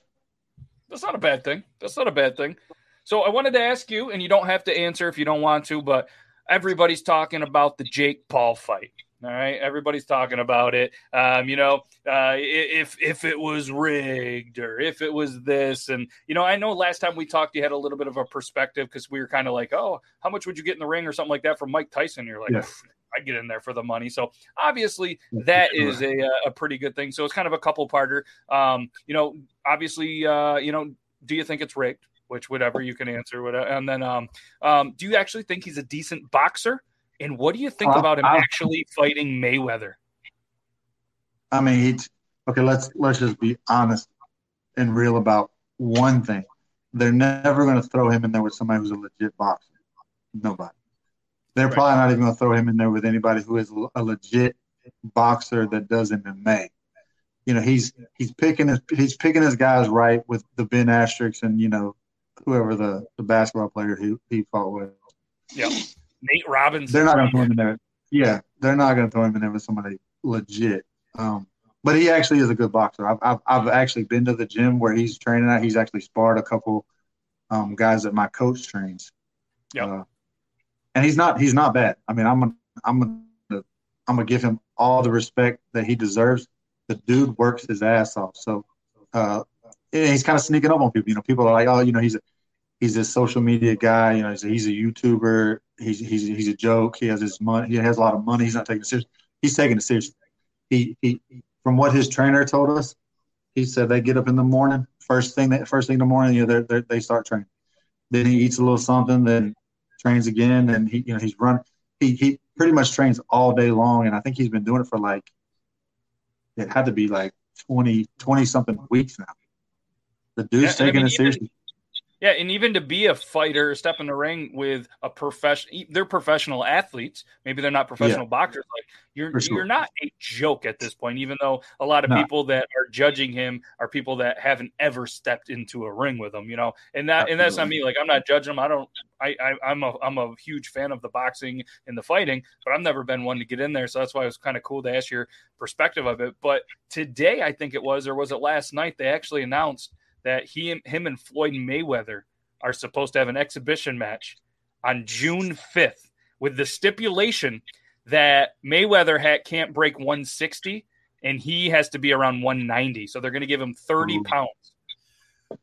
that's not a bad thing. That's not a bad thing. So I wanted to ask you, and you don't have to answer if you don't want to, but everybody's talking about the Jake Paul fight. All right, everybody's talking about it. Um, you know, uh, if if it was rigged or if it was this, and you know, I know last time we talked, you had a little bit of a perspective because we were kind of like, oh, how much would you get in the ring or something like that from Mike Tyson? You're like. "Pff, I'd get in there for the money. So obviously, that is a a pretty good thing. So it's kind of a couple parter. Um, you know, obviously, uh, you know, do you think it's rigged? Which whatever you can answer, whatever. And then, um, um, do you actually think he's a decent boxer? And what do you think Uh, about him I- actually fighting Mayweather? I mean, he, okay, let's let's just be honest and real about one thing. They're never going to throw him in there with somebody who's a legit boxer. Nobody. They're Right. probably not even going to throw him in there with anybody who is a legit boxer that does MMA. You know, he's he's picking his he's picking his guys right with the Ben Askren and you know whoever the, the basketball player he he fought with. Yep. Nate Robinson. They're not going to throw him in there. Yeah, they're not going to throw him in there with somebody legit. Um, but he actually is a good boxer. I've, I've I've actually been to the gym where he's training at. He's actually sparred a couple um, guys that my coach trains. Yeah, Uh, and he's not he's not bad. I mean, I'm gonna, I'm gonna I'm gonna give him all the respect that he deserves. the dude works his ass off. So uh, he's kind of sneaking up on people. You know, people are like, oh, you know, he's a he's a social media guy. You know, he's a, he's a YouTuber. He's he's he's a joke. He has his money. He has a lot of money. He's not taking it serious. He's taking it seriously. He he. From what his trainer told us, he said they get up in the morning. First thing that first thing in the morning, you know, they they they start training. Then he eats a little something. Then trains again. And he you know he's run. He he pretty much trains all day long. And I think he's been doing it for like it had to be like 20, 20 something weeks now. The dude's yeah, taking I mean, it seriously. Yeah, and even to be a fighter, step in the ring with a professional, they're professional athletes. Maybe they're not professional yeah. boxers. Like you're, sure. you're not a joke at this point. Even though a lot of no. people that are judging him are people that haven't ever stepped into a ring with him. You know, and that Absolutely. and that's not me. Like I'm not judging him. I don't. I, I am a I'm a huge fan of the boxing and the fighting, but I've never been one to get in there. So that's why it was kind of cool to ask your perspective of it. But today, I think it was, or was it last night? They actually announced that he him and Floyd Mayweather are supposed to have an exhibition match on June 5th with the stipulation that Mayweather ha- can't break 160 and he has to be around 190. So they're going to give him 30 pounds.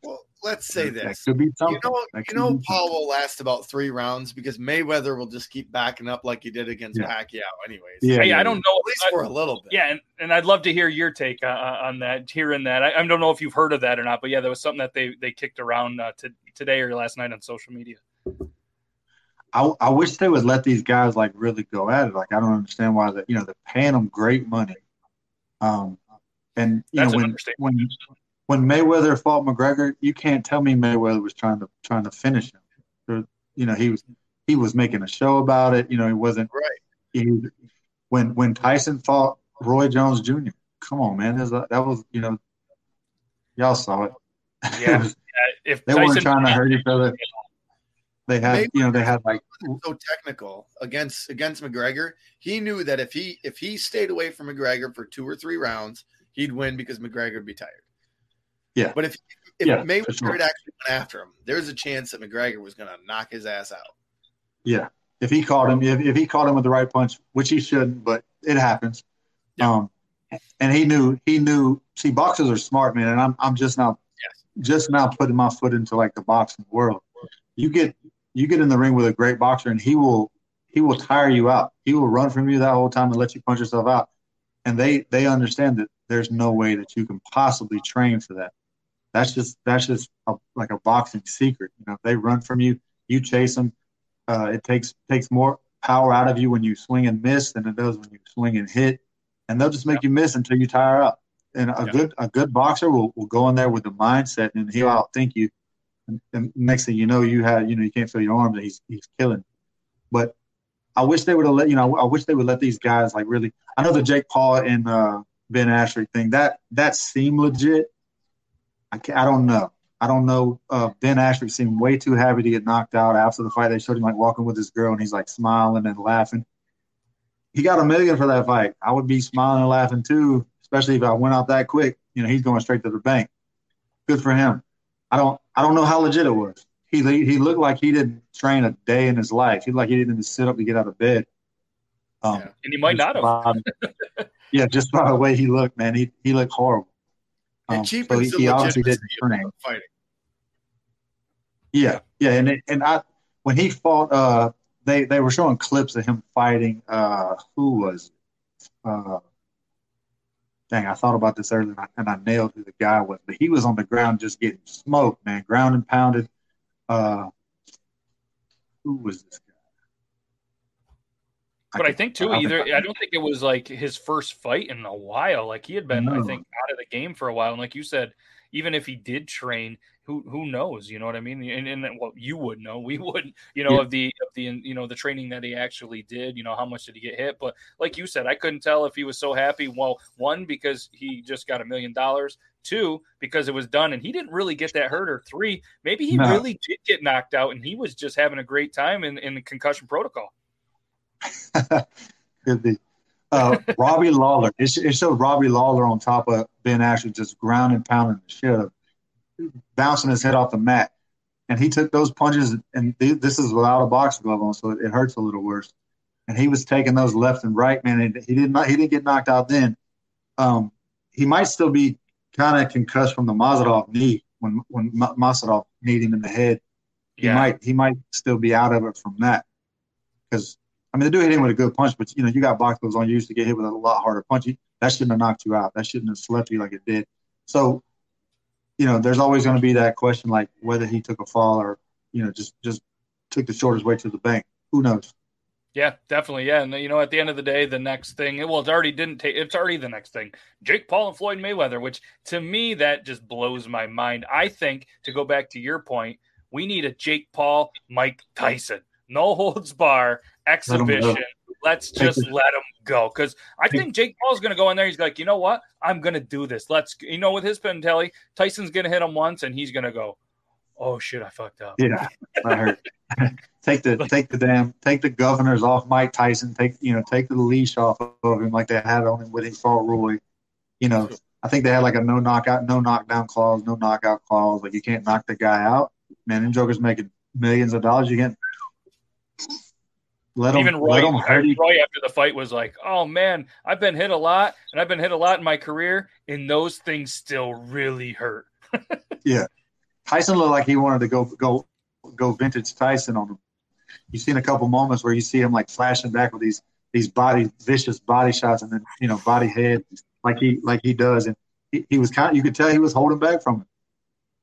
Well, let's say this. You know, you know, Paul will last about three rounds because Mayweather will just keep backing up like he did against yeah. Pacquiao, anyways. Yeah, hey, I don't know. At least for a little bit. Yeah, and, and I'd love to hear your take uh, uh, on that. Hearing that, I, I, don't know if you've heard of that or not, but yeah, there was something that they they kicked around uh, to, today or last night on social media. I, I wish they would let these guys like really go at it. Like I don't understand why that you know they're paying them great money. Um, and you That's know when when when Mayweather fought McGregor, you can't tell me Mayweather was trying to trying to finish him. You know, he was he was making a show about it. You know, he wasn't right. He, when when Tyson fought Roy Jones Jr. Come on, man, that was you know, y'all saw it. Yeah, was, if they Tyson weren't trying to hurt each other, they had Mayweather you know they had like so technical against against McGregor. He knew that if he if he stayed away from McGregor for two or three rounds, he'd win because McGregor would be tired. Yeah. But if if yeah, Mayweather sure. had actually went after him, there's a chance that McGregor was going to knock his ass out. Yeah. If he caught him, if, if he caught him with the right punch, which he shouldn't, but it happens. Yeah. Um, and he knew, he knew, see, boxers are smart, man. And I'm, I'm just now, yes. just now putting my foot into like the boxing world. You get, you get in the ring with a great boxer and he will, he will tire you out. He will run from you that whole time and let you punch yourself out. And they, they understand that there's no way that you can possibly train for that. That's just that's just a, like a boxing secret. You know, if they run from you, you chase them. Uh, it takes takes more power out of you when you swing and miss than it does when you swing and hit, and they'll just make yeah. you miss until you tire out. And a yeah. good a good boxer will, will go in there with the mindset, and he'll outthink you. And, and next thing you know, you had you know you can't feel your arms, and he's he's killing. But I wish they would have let you know. I wish they would let these guys like really. I know the Jake Paul and uh, Ben Askren thing that that seemed legit, I, I don't know. I don't know. Uh, ben Askren seemed way too happy to get knocked out after the fight. They showed him like walking with his girl, and he's like smiling and laughing. He got a million for that fight. I would be smiling and laughing too, especially if I went out that quick. You know, he's going straight to the bank. Good for him. I don't. I don't know how legit it was. He he looked like he didn't train a day in his life. He like he didn't even sit up to get out of bed. Um, yeah. And he might not have. yeah, just by the way he looked, man, he he looked horrible. Um, so he, he obviously didn't train. Fighting. Yeah, yeah, and it, and I when he fought, uh, they they were showing clips of him fighting. Uh, who was? Uh, dang, I thought about this earlier and I, and I, nailed who the guy was, but he was on the ground just getting smoked, man, ground and pounded. Uh, who was this but I, I think too, either I don't think it was like his first fight in a while. Like he had been, no. I think, out of the game for a while. And like you said, even if he did train, who who knows? You know what I mean? And, and well, you would know, we wouldn't. You know yeah. of the of the you know the training that he actually did. You know how much did he get hit? But like you said, I couldn't tell if he was so happy. Well, one because he just got a million dollars. Two because it was done and he didn't really get that hurt. Or three, maybe he no. really did get knocked out and he was just having a great time in, in the concussion protocol. Could be. Uh, Robbie Lawler. It, it, showed Robbie Lawler on top of Ben Askren just grounding, pounding the shit up, bouncing his head off the mat. And he took those punches, and th- this is without a boxing glove on, so it, it, hurts a little worse. And he was taking those left and right, man. And he did not. He didn't get knocked out then. Um, he might still be kind of concussed from the Masvidal knee when when Masvidal kneed him in the head. He Yeah. might he might still be out of it from that because I mean the dude hit him with a good punch, but you know you got box gloves on. You used to get hit with a lot harder punch. That shouldn't have knocked you out. That shouldn't have slept you like it did. So, you know, there's always going to be that question like whether he took a fall or you know just just took the shortest way to the bank. Who knows? Yeah, definitely. Yeah, and you know, at the end of the day, the next thing, well, it already didn't take. It's already the next thing. Jake Paul and Floyd Mayweather, which to me that just blows my mind. I think to go back to your point, we need a Jake Paul, Mike Tyson, no holds bar exhibition. Let's just the- let him go because I think Jake Paul's going to go in there. He's like, you know what? I'm going to do this. Let's, you know, with his pentelli, Tyson's going to hit him once, and he's going to go, oh shit, I fucked up. Yeah, I heard. take the take the damn take the governors off Mike Tyson. Take you know take the leash off of him like they had on him when he fought Roy. You know, I think they had like a no knockout, no knockdown clause, no knockout clause. Like you can't knock the guy out. Man, them jokers making millions of dollars. You can't let them Even Roy, let them uh, hurt you. Roy after the fight was like, "Oh man, I've been hit a lot, and I've been hit a lot in my career, and those things still really hurt." Yeah, Tyson looked like he wanted to go go go vintage Tyson on him. You've seen a couple moments where you see him like flashing back with these these body vicious body shots and then you know body head like he like he does and he, he was kind of you could tell he was holding back from it.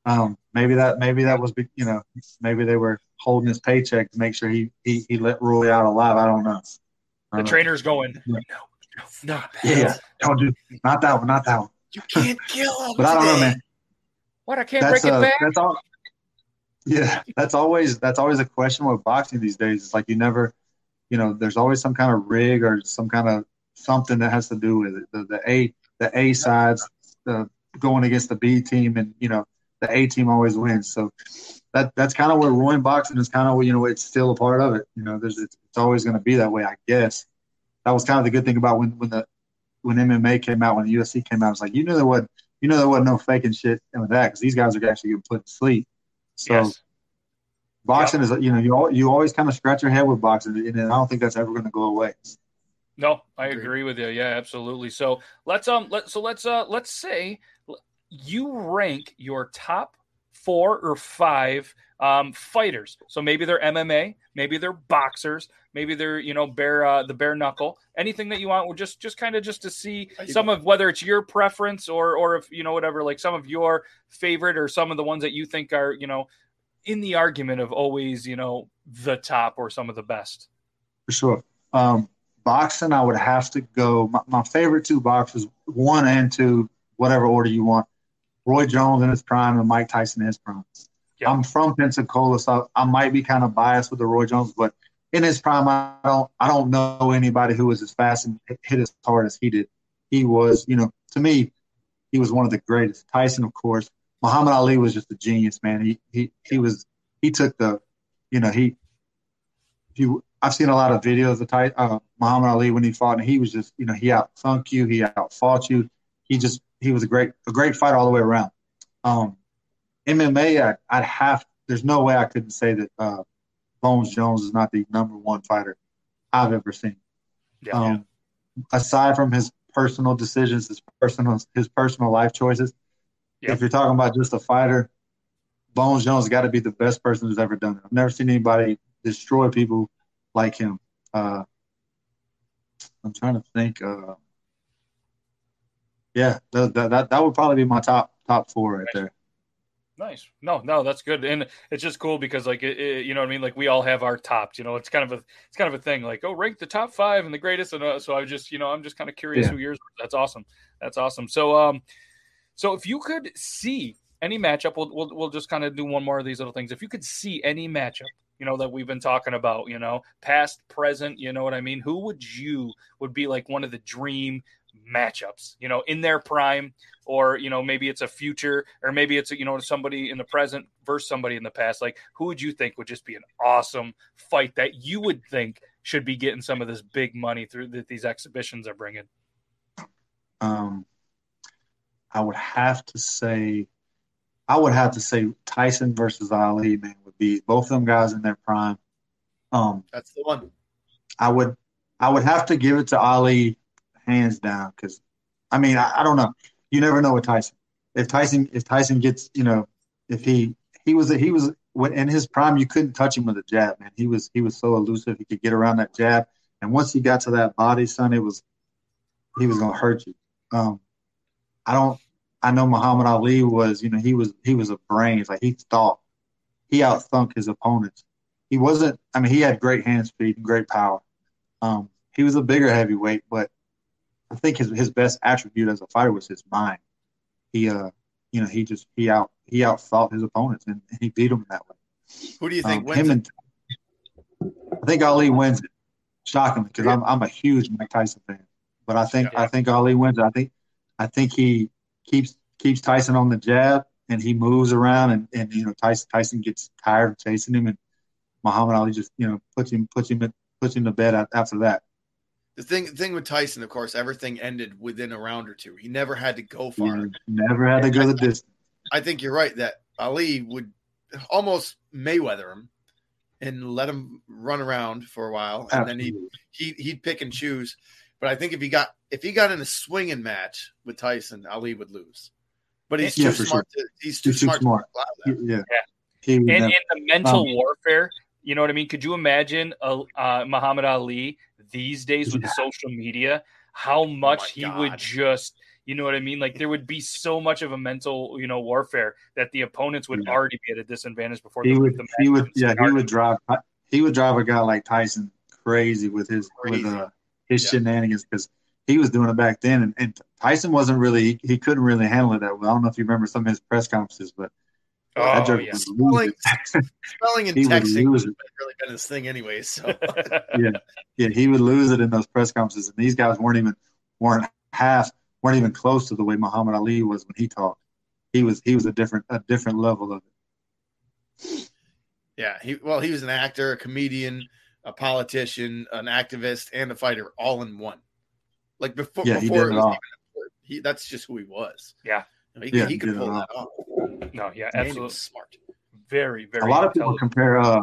Um, maybe that maybe that was you know maybe they were holding his paycheck to make sure he he, he let Roy out alive. I don't know. The I don't know. trainer's going, Yeah. "No, no, yeah, don't do not that one, not that one. You can't kill him. But I don't know, man. what? I can't that's break it uh, back." that's all. Yeah, that's always that's always a question with boxing these days. It's like you never, you know, there's always some kind of rig or some kind of something that has to do with it. The, the A the A sides the going against the B team, and you know the A team always wins. So that that's kind of what ruin boxing is. Kind of you know it's still a part of it. You know, there's it's, it's always going to be that way, I guess. That was kind of the good thing about when when the when MMA came out, when the UFC came out, it's like you knew there was you know there wasn't no faking shit with that because these guys are actually getting put to sleep. So yes, boxing is you know you al- you always kind of scratch your head with boxing, and I don't think that's ever going to go away. no, I agree with you. Yeah, absolutely. So let's um, let so let's uh, let's say you rank your top four or five um fighters. So maybe they're MMA, maybe they're boxers, maybe they're you know bare uh, the bare knuckle. Anything that you want, we're just just kind of just to see some of whether it's your preference or or if you know whatever like some of your favorite or some of the ones that you think are you know in the argument of always you know the top or some of the best for sure. Um, boxing, I would have to go. My, my favorite two boxers, one and two, whatever order you want. Roy Jones in his prime and Mike Tyson in his prime. Yeah. I'm from Pensacola, so I might be kind of biased with the Roy Jones, but in his prime, I don't I don't know anybody who was as fast and hit as hard as he did. He was, you know, to me, he was one of the greatest. Tyson, of course. Muhammad Ali was just a genius, man. He he he was he took the, you know, he he I've seen a lot of videos of Ty, uh, Muhammad Ali when he fought, and he was just, you know, he out thunk you, he outfought you. He just, he was a great, a great fighter all the way around. Um, MMA, I, I'd have, there's no way I couldn't say that uh, Bones Jones is not the number one fighter I've ever seen. yeah Um, aside from his personal decisions, his personal, his personal life choices, Yep. if you're talking about just a fighter, Bones Jones got to be the best person who's ever done it. I've never seen anybody destroy people like him. Uh, I'm trying to think. Uh, yeah, that, that that would probably be my top top four right there. Nice. No, no, that's good, and it's just cool because, like, it, it- you know what I mean. Like, we all have our tops. You know, it's kind of a, it's kind of a thing. Like, oh, rank the top five and the greatest. And uh, so I just, you know, I'm just kind of curious Yeah. who yours. That's awesome. That's awesome. So, um, so if you could see any matchup, we'll we'll, we'll just kind of do one more of these little things. If you could see any matchup, you know, that we've been talking about, you know, past, present, you know what I mean. Who would you would be like one of the dream matchups? You know, in their prime or you know maybe it's a future or maybe it's you know somebody in the present versus somebody in the past like who would you think would just be an awesome fight that you would think should be getting some of this big money through that these exhibitions are bringing Um, I would have to say, I would have to say Tyson versus Ali, man, would be both of them guys in their prime. Um, That's the one. I would, I would have to give it to Ali, hands down, because I mean, I, I don't know. you never know with Tyson. If Tyson if Tyson gets you know if he he was he was in his prime you couldn't touch him with a jab man he was he was so elusive he could get around that jab and once he got to that body son it was he was gonna hurt you. Um, I don't I know Muhammad Ali was you know he was he was a brain like he thought he outthunk his opponents. He wasn't I mean he had great hand speed and great power. Um, he was a bigger heavyweight, but I think his his best attribute as a fighter was his mind. He uh you know he just he out he outthought his opponents and, and he beat them that way. Who do you think Um, wins? him and I think Ali wins it, shockingly, because I'm I'm a huge Mike Tyson fan. But I think Yeah. I think Ali wins. it. I think I think he keeps keeps Tyson on the jab and he moves around and, and you know Tyson Tyson gets tired of chasing him and Muhammad Ali just you know puts him puts him puts him to bed after that. The thing thing with Tyson, of course, everything ended within a round or two. He never had to go far. He never had to go the distance. I think you're right that Ali would almost Mayweather him and let him run around for a while, and then he he he'd pick and choose. But I think if he got if he got in a swinging match with Tyson, Ali would lose. But he's Yeah, too for smart. To, he's too He's too smart. smart. To allow that. Yeah. Yeah. He would and, never- and the mental Um, warfare you know what i mean could you imagine uh, uh, muhammad ali these days with Yeah. social media how much my he would just you know what i mean like there would be so much of a mental you know warfare that the opponents would Yeah. already be at a disadvantage before he the, would the he would yeah he would drive he would drive a guy like Tyson crazy with his Crazy. with uh his Yeah. shenanigans because he was doing it back then and, and Tyson wasn't really he, he couldn't really handle it that well. I don't know if you remember some of his press conferences, but oh joke yeah Spelling, losing. spelling and He would texting lose has it. really been his thing anyway. So yeah, yeah, he would lose it in those press conferences, and these guys weren't even weren't half weren't even close to the way Muhammad Ali was when he talked. He was he was a different a different level of it. yeah, he well he was an actor, a comedian, a politician, an activist, and a fighter all in one. Like before, Yeah, he before did it it all. even he that's just who he was. Yeah. You know, he, Yeah, he he could pull that off. no yeah And absolutely was smart. very very a lot of people compare uh,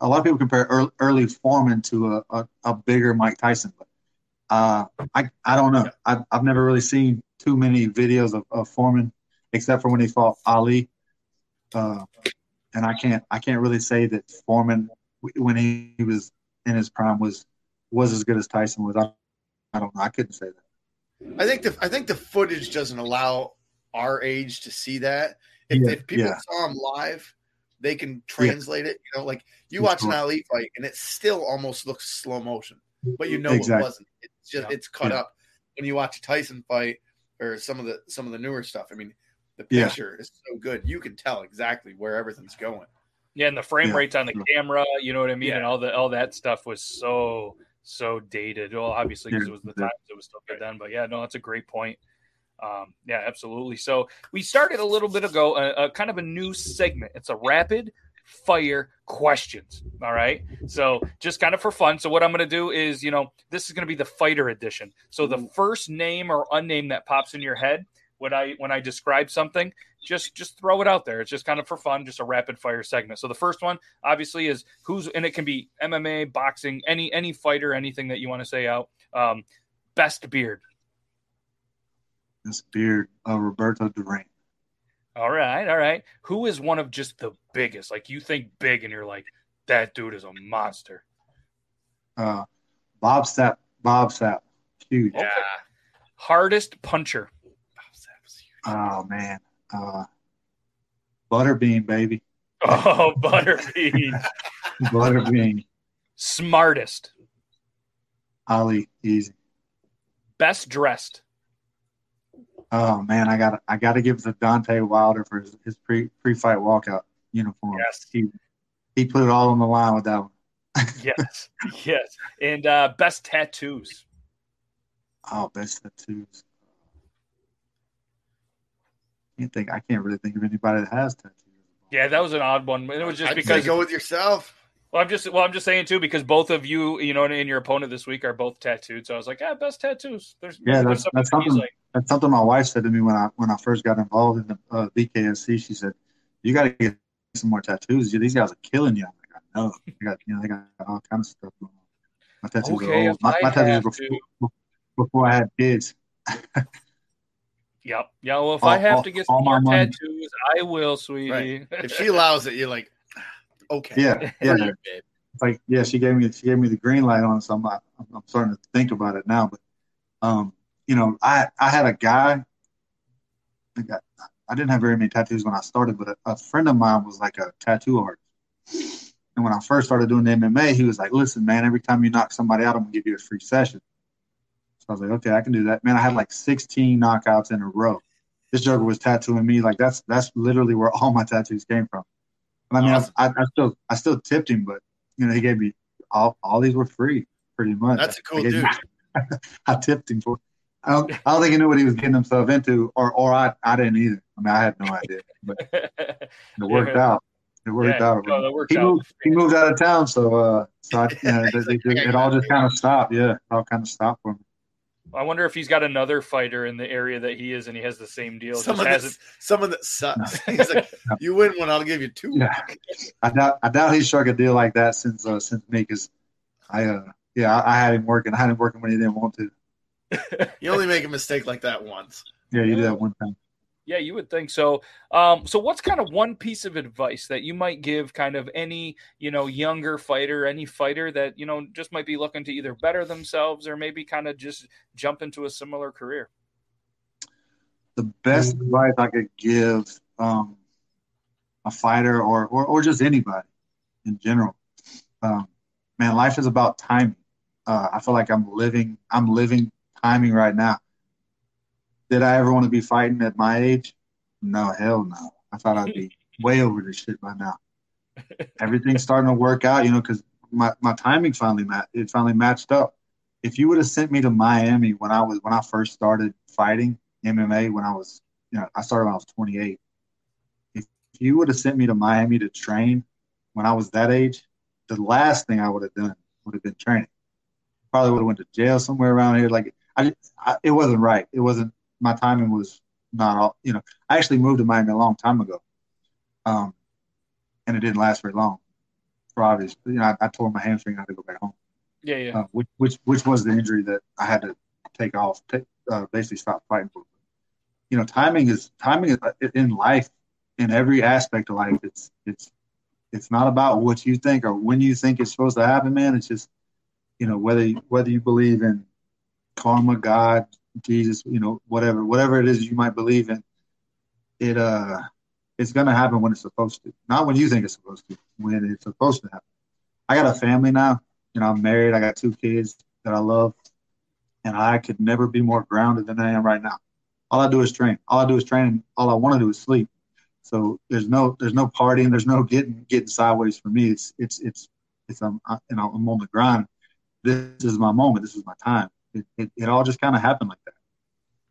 a lot of people compare early, early Foreman to a, a, a bigger Mike Tyson, but uh, I I don't know. I've I've never really seen too many videos of, of Foreman, except for when he fought Ali, uh, and I can't I can't really say that Foreman when he, he was in his prime was was as good as Tyson was. I, I don't know. I couldn't say that. I think the I think the footage doesn't allow our age to see that. If, Yeah, if people yeah. saw him live, they can translate it. You know, like you For watch an sure. Ali fight, and it still almost looks slow motion, but you know Exactly. it wasn't. It's just Yeah. it's cut Yeah. up. When you watch a Tyson fight or some of the some of the newer stuff, I mean, the Yeah. picture is so good. You can tell exactly where everything's going. yeah and the frame Yeah, rates on the camera you know what i mean Yeah. and all the all that stuff was so so dated well obviously because Yeah, it was the yeah. times it was still good then but yeah no that's a great point um, yeah, absolutely. So we started a little bit ago, a, a kind of a new segment. It's a rapid fire questions. All right. So just kind of for fun. So what I'm going to do is, you know, this is going to be the fighter edition. So the first name or unname that pops in your head when I when I describe something, just just throw it out there. It's just kind of for fun, just a rapid fire segment. So the first one obviously is who's and it can be MMA, boxing, any any fighter, anything that you want to say out. Um, best beard. This beard, uh, Roberto Duran. All right, all right. Who is one of just the biggest? Like you think big, and you're like, that dude is a monster. Uh, Bob Sapp. Bob Sapp. Huge. Okay. Hardest puncher. Oh man. Uh, Butterbean, baby. Oh, Butterbean. Butterbean. Smartest. Ali, easy. Best dressed. Oh man, I got I got to give it to Deontay Wilder for his, his pre pre fight walkout uniform. Yes. He he put it all on the line with that one. Yes. yes. And uh, best tattoos. Oh, best tattoos. I Can't think. I can't really think of anybody that has tattoos. Yeah, that was an odd one. It was just I'd say because. go with yourself. Well, I'm just. Well, I'm just saying too because both of you, you know, and your opponent this week are both tattooed. So I was like, yeah, best tattoos. There's Yeah, there's that's- that's something he's like, That's something my wife said to me when I when I first got involved in the uh, BKFC. She said, "You got to get some more tattoos. These guys are killing you." I'm like, "I know. I got you know, they got all kinds of stuff going on." My tattoos Okay, are old. My, I my tattoos have before, before I had kids. Yep. Yeah, well, if All- I have all- to get some my more money. tattoos, I will, sweetie. If she allows it, you're like, okay. Yeah, yeah. It's like yeah, she gave me she gave me the green light on it, so I'm I'm, I'm starting to think about it now. But um, you know, I I had a guy. I got I didn't have very many tattoos when I started, but a, a friend of mine was like a tattoo artist. And when I first started doing the MMA, he was like, "Listen, man, every time you knock somebody out, I'm gonna give you a free session." So I was like, "Okay, I can do that." Man, I had like 16 knockouts in a row. This joker was tattooing me like that's that's literally where all my tattoos came from. I mean, Awesome. I, I still I still tipped him, but you know, he gave me all all these were free, pretty much. That's a I cool dude. him- I tipped him for. I don't, I don't think he knew what he was getting himself into, or or I I didn't either. I mean, I had no idea, but it worked Yeah. out. It worked Yeah, out. no, worked he out. moved he moved out of town, so uh, so I, you know, it, it, it all just kind of stopped. Yeah, it all kind of stopped for me. I wonder if he's got another fighter in the area that he is, and he has the same deal. Just Someone hasn't. that, someone that sucks. He's like, you win one, I'll give you two. Yeah. I doubt I doubt he struck a deal like that since uh, since me because I uh yeah I, I had him working I had him working when he didn't want to. You only make a mistake like that once. Yeah, you did that one time. Yeah, you would think so. Um, so what's kind of one piece of advice that you might give kind of any, you know, younger fighter, any fighter that, you know, just might be looking to either better themselves or maybe kind of just jump into a similar career? the best advice I could give um, a fighter or, or or just anybody in general. Um, man, life is about timing. Uh, I feel like I'm living I'm living timing right now. Did I ever want to be fighting at my age? No, hell no. I thought I'd be way over this shit by now. Everything's starting to work out, you know, because my, my timing finally mat it finally matched up. If you would have sent me to Miami when I was when I first started fighting, MMA when I was, you know, I started when I was 28. If you would have sent me to Miami to train when I was that age, the last thing I would have done would have been training. Probably would have went to jail somewhere around here. Like I, I, it wasn't right. It wasn't. My timing was not all. You know, I actually moved to Miami a long time ago, um, and it didn't last very long. For obvious, you know, I, I tore my hamstring. I had to go back home Yeah, yeah. uh, which, which which was the injury that I had to take off, take, uh, basically stop fighting for. You know, timing is timing is, uh, in life, in every aspect of life. It's it's it's not about what you think or when you think it's supposed to happen, man. It's just you know whether whether you believe in karma, God, Jesus, you know, whatever whatever it is you might believe in. It uh, it's gonna happen when it's supposed to, not when you think it's supposed to. When it's supposed to happen. I got a family now you know, I'm married. I got two kids that I love, and I could never be more grounded than I am right now. All I do is train. All I do is train. All I want to do is sleep. So there's no there's no partying. There's no getting getting sideways for me. It's it's it's it's I'm I- you know I'm on the grind. This is my moment. This is my time. It it, it all just kind of happened like that.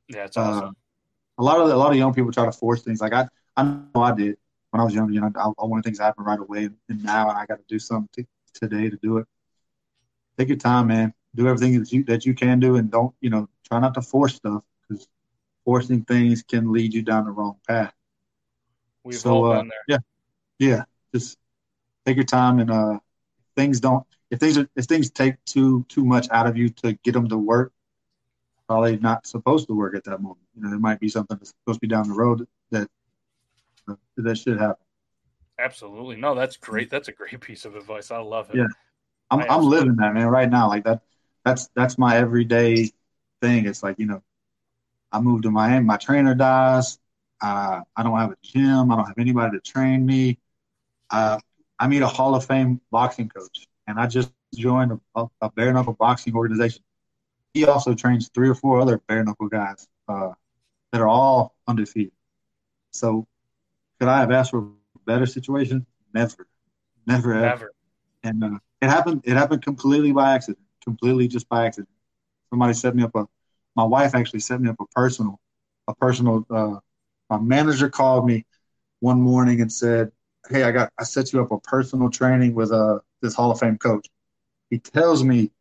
Yeah, it's Uh, a lot of a lot of young people try to force things. Like I I know I did when I was younger. You know, I, I wanted things to happen right away, and now I got to do something t- today to do it. Take your time, man. Do everything that you that you can do, and don't you know try not to force stuff because forcing things can lead you down the wrong path. We've so, all uh, been there. Yeah, yeah. Just take your time, and uh, things don't. If things are, if things take too too much out of you to get them to work, probably not supposed to work at that moment. You know, there might be something that's supposed to be down the road that that should happen. Absolutely. No, that's great. That's a great piece of advice. I love it. Yeah. I'm I I'm absolutely- living that man right now. Like that. That's that's my everyday thing. It's like you know, I moved to Miami. My trainer dies. Uh, I don't have a gym. I don't have anybody to train me. Uh, I meet a Hall of Fame boxing coach, and I just joined a, a bare knuckle boxing organization. He also trains three or four other bare knuckle guys uh, that are all undefeated. So, could I have asked for a better situation? Never, never, ever Never. and uh, it happened. It happened completely by accident. Completely just by accident. Somebody set me up a. My wife actually set me up a personal, a personal. Uh, my manager called me one morning and said, "Hey, I got. I set you up a personal training with uh this Hall of Fame coach." He tells me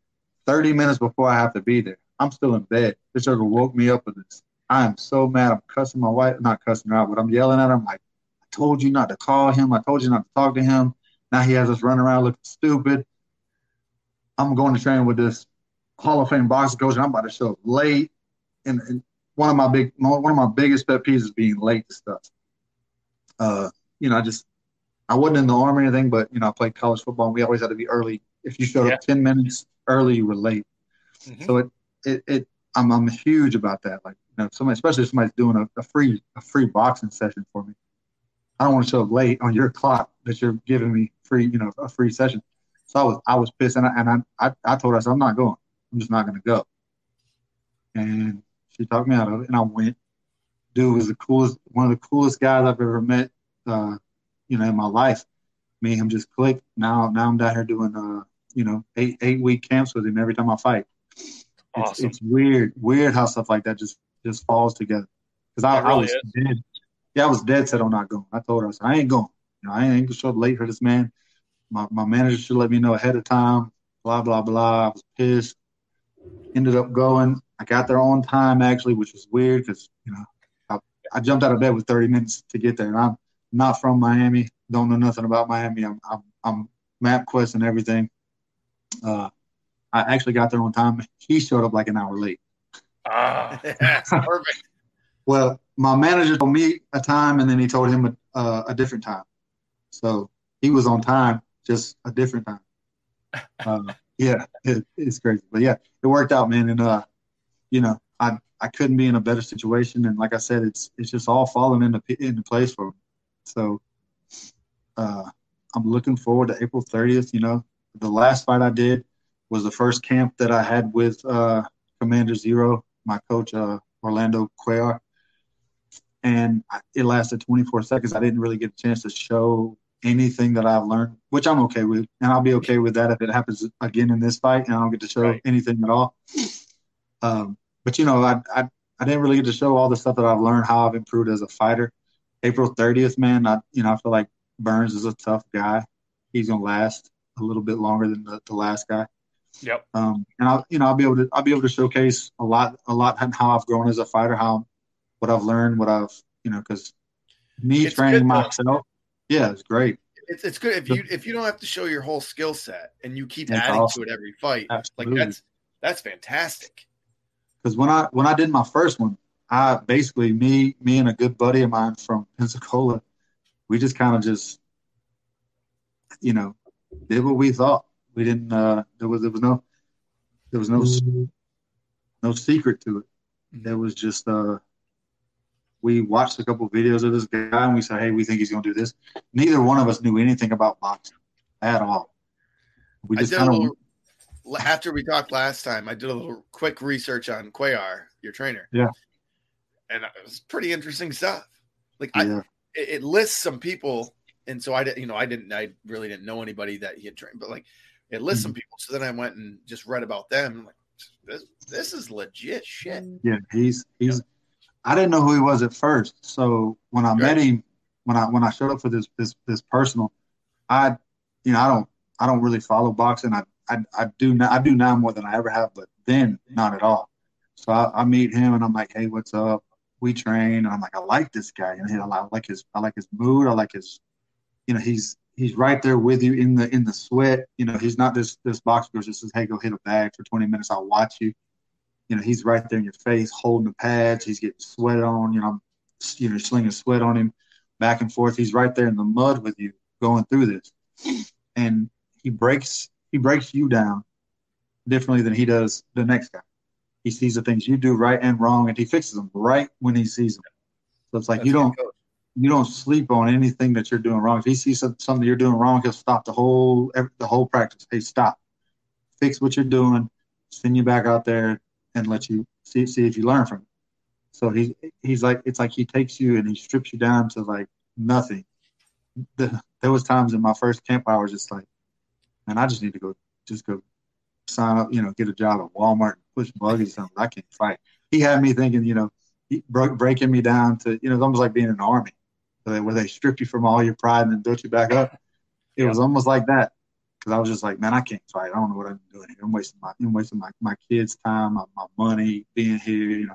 30 minutes before I have to be there. I'm still in bed. This sugar woke me up with this. I am so mad. I'm cussing my wife, not cussing her out, but I'm yelling at him like, "I told you not to call him. I told you not to talk to him." Now he has us running around looking stupid. I'm going to train with this Hall of Fame boxing coach, and I'm about to show up late. And, and one of my big one of my biggest pet peeves is being late to stuff. Uh, you know, I just I wasn't in the army or anything, but you know, I played college football. and We always had to be early. If you showed Yeah. up ten minutes early, you were late. Mhm. So it it, it I'm I'm huge about that. Like you know, somebody especially if somebody's doing a, a free a free boxing session for me. I don't want to show up late on your clock that you're giving me free, you know, a free session. So I was I was pissed and I and I I, I told her I said I'm not going. I'm just not gonna go. And she talked me out of it and I went. Dude was the coolest one of the coolest guys I've ever met uh, you know, in my life. Me and him just clicked. Now now I'm down here doing uh, you know, eight eight week camps with him every time I fight. It's, Awesome. it's weird, weird how stuff like that just just falls together. Because I, really I was is. dead. Yeah, I was dead set on not going. I told her I said I ain't going. You know, I ain't gonna show up late for this man. My my manager should let me know ahead of time. Blah blah blah. I was pissed. Ended up going. I got there on time actually, which was weird because you know I, I jumped out of bed with 30 minutes to get there, and I'm not from Miami. Don't know nothing about Miami. I'm I'm, I'm MapQuest and everything. Uh, I actually got there on time. He showed up like an hour late. Ah, That's perfect. Well, my manager told me a time, and then he told him a, uh, a different time. So he was on time, just a different time. Uh, yeah, it, it's crazy, but yeah, it worked out, man. And uh, you know, I I couldn't be in a better situation, and like I said, it's it's just all falling into into place for me. So, uh, I'm looking forward to April 30th. You know, the last fight I did was the first camp that I had with uh, Commander Zero, my coach uh, Orlando Cuellar and I- it lasted 24 seconds. I didn't really get a chance to show anything that I've learned, which I'm okay with, and I'll be okay with that if it happens again in this fight, and I don't get to show Right. anything at all. Um, but you know, I, I I didn't really get to show all the stuff that I've learned, how I've improved as a fighter. April 30th, man, I you know I feel like Burns is a tough guy. He's gonna last a little bit longer than the, the last guy. yep. Um, and I'll, you know, I'll be able to, I'll be able to showcase a lot, a lot on how I've grown as a fighter, how, what I've learned, what I've, you know, because me It's training myself, yeah, it's great. It's it's good if you if you don't have to show your whole skill set and you keep That's adding awesome. to it every fight. Absolutely. Like that's that's fantastic. Because when I, when I did my first one, I basically me, me and a good buddy of mine from Pensacola, we just kind of just, you know, did what we thought. We didn't. uh There was there was no, there was no, no secret to it. There was just uh we watched a couple videos of this guy and we said, Hey, we think he's gonna do this. Neither one of us knew anything about boxing at all. We just kind of little after we talked last time. I did a little quick research on Cuellar, your trainer. Yeah. And it was pretty interesting stuff. Like I, it, it lists some people, and so I didn't, you know, I didn't, I really didn't know anybody that he had trained, but like it lists Mm-hmm. some people. So then I went and just read about them. Like, this, this is legit shit. yeah, he's he's I didn't know who he was at first. So when I met him, when I when I showed up for this this this personal, I you know, I don't I don't really follow boxing. I I, I do now I do now more than I ever have, but then not at all. So I, I meet him and I'm like, hey, what's up? We train, and I'm like, I like this guy. You know, I like his I like his mood. I like his, you know, he's he's right there with you in the in the sweat. You know, he's not this this boxer who just says, hey, go hit a bag for 20 minutes. I'll watch you. You know, he's right there in your face, holding the pads. He's getting sweat on. You know, you know, slinging sweat on him, back and forth. He's right there in the mud with you, going through this, and he breaks he breaks you down differently than he does the next guy. He sees the things you do right and wrong, and he fixes them right when he sees them. So it's like That's you don't coach. you don't sleep on anything that you're doing wrong. If he sees something you're doing wrong, he'll stop the whole the whole practice. Hey, stop, fix what you're doing, send you back out there, and let you see see if you learn from it. So he he's like it's like he takes you and he strips you down to like nothing. The, there was times in my first camp I was just like, man, I just need to go just go sign up, you know, get a job at Walmart push buggies or something. I can't fight. He had me thinking, you know, he broke breaking me down to, you know, it's almost like being in the army, where they, where they strip you from all your pride and then build you back up. It was almost like that. Cause I was just like, man, I can't fight. I don't know what I'm doing here. I'm wasting my, I'm wasting my, my kids' time, my, my money, being here. You know,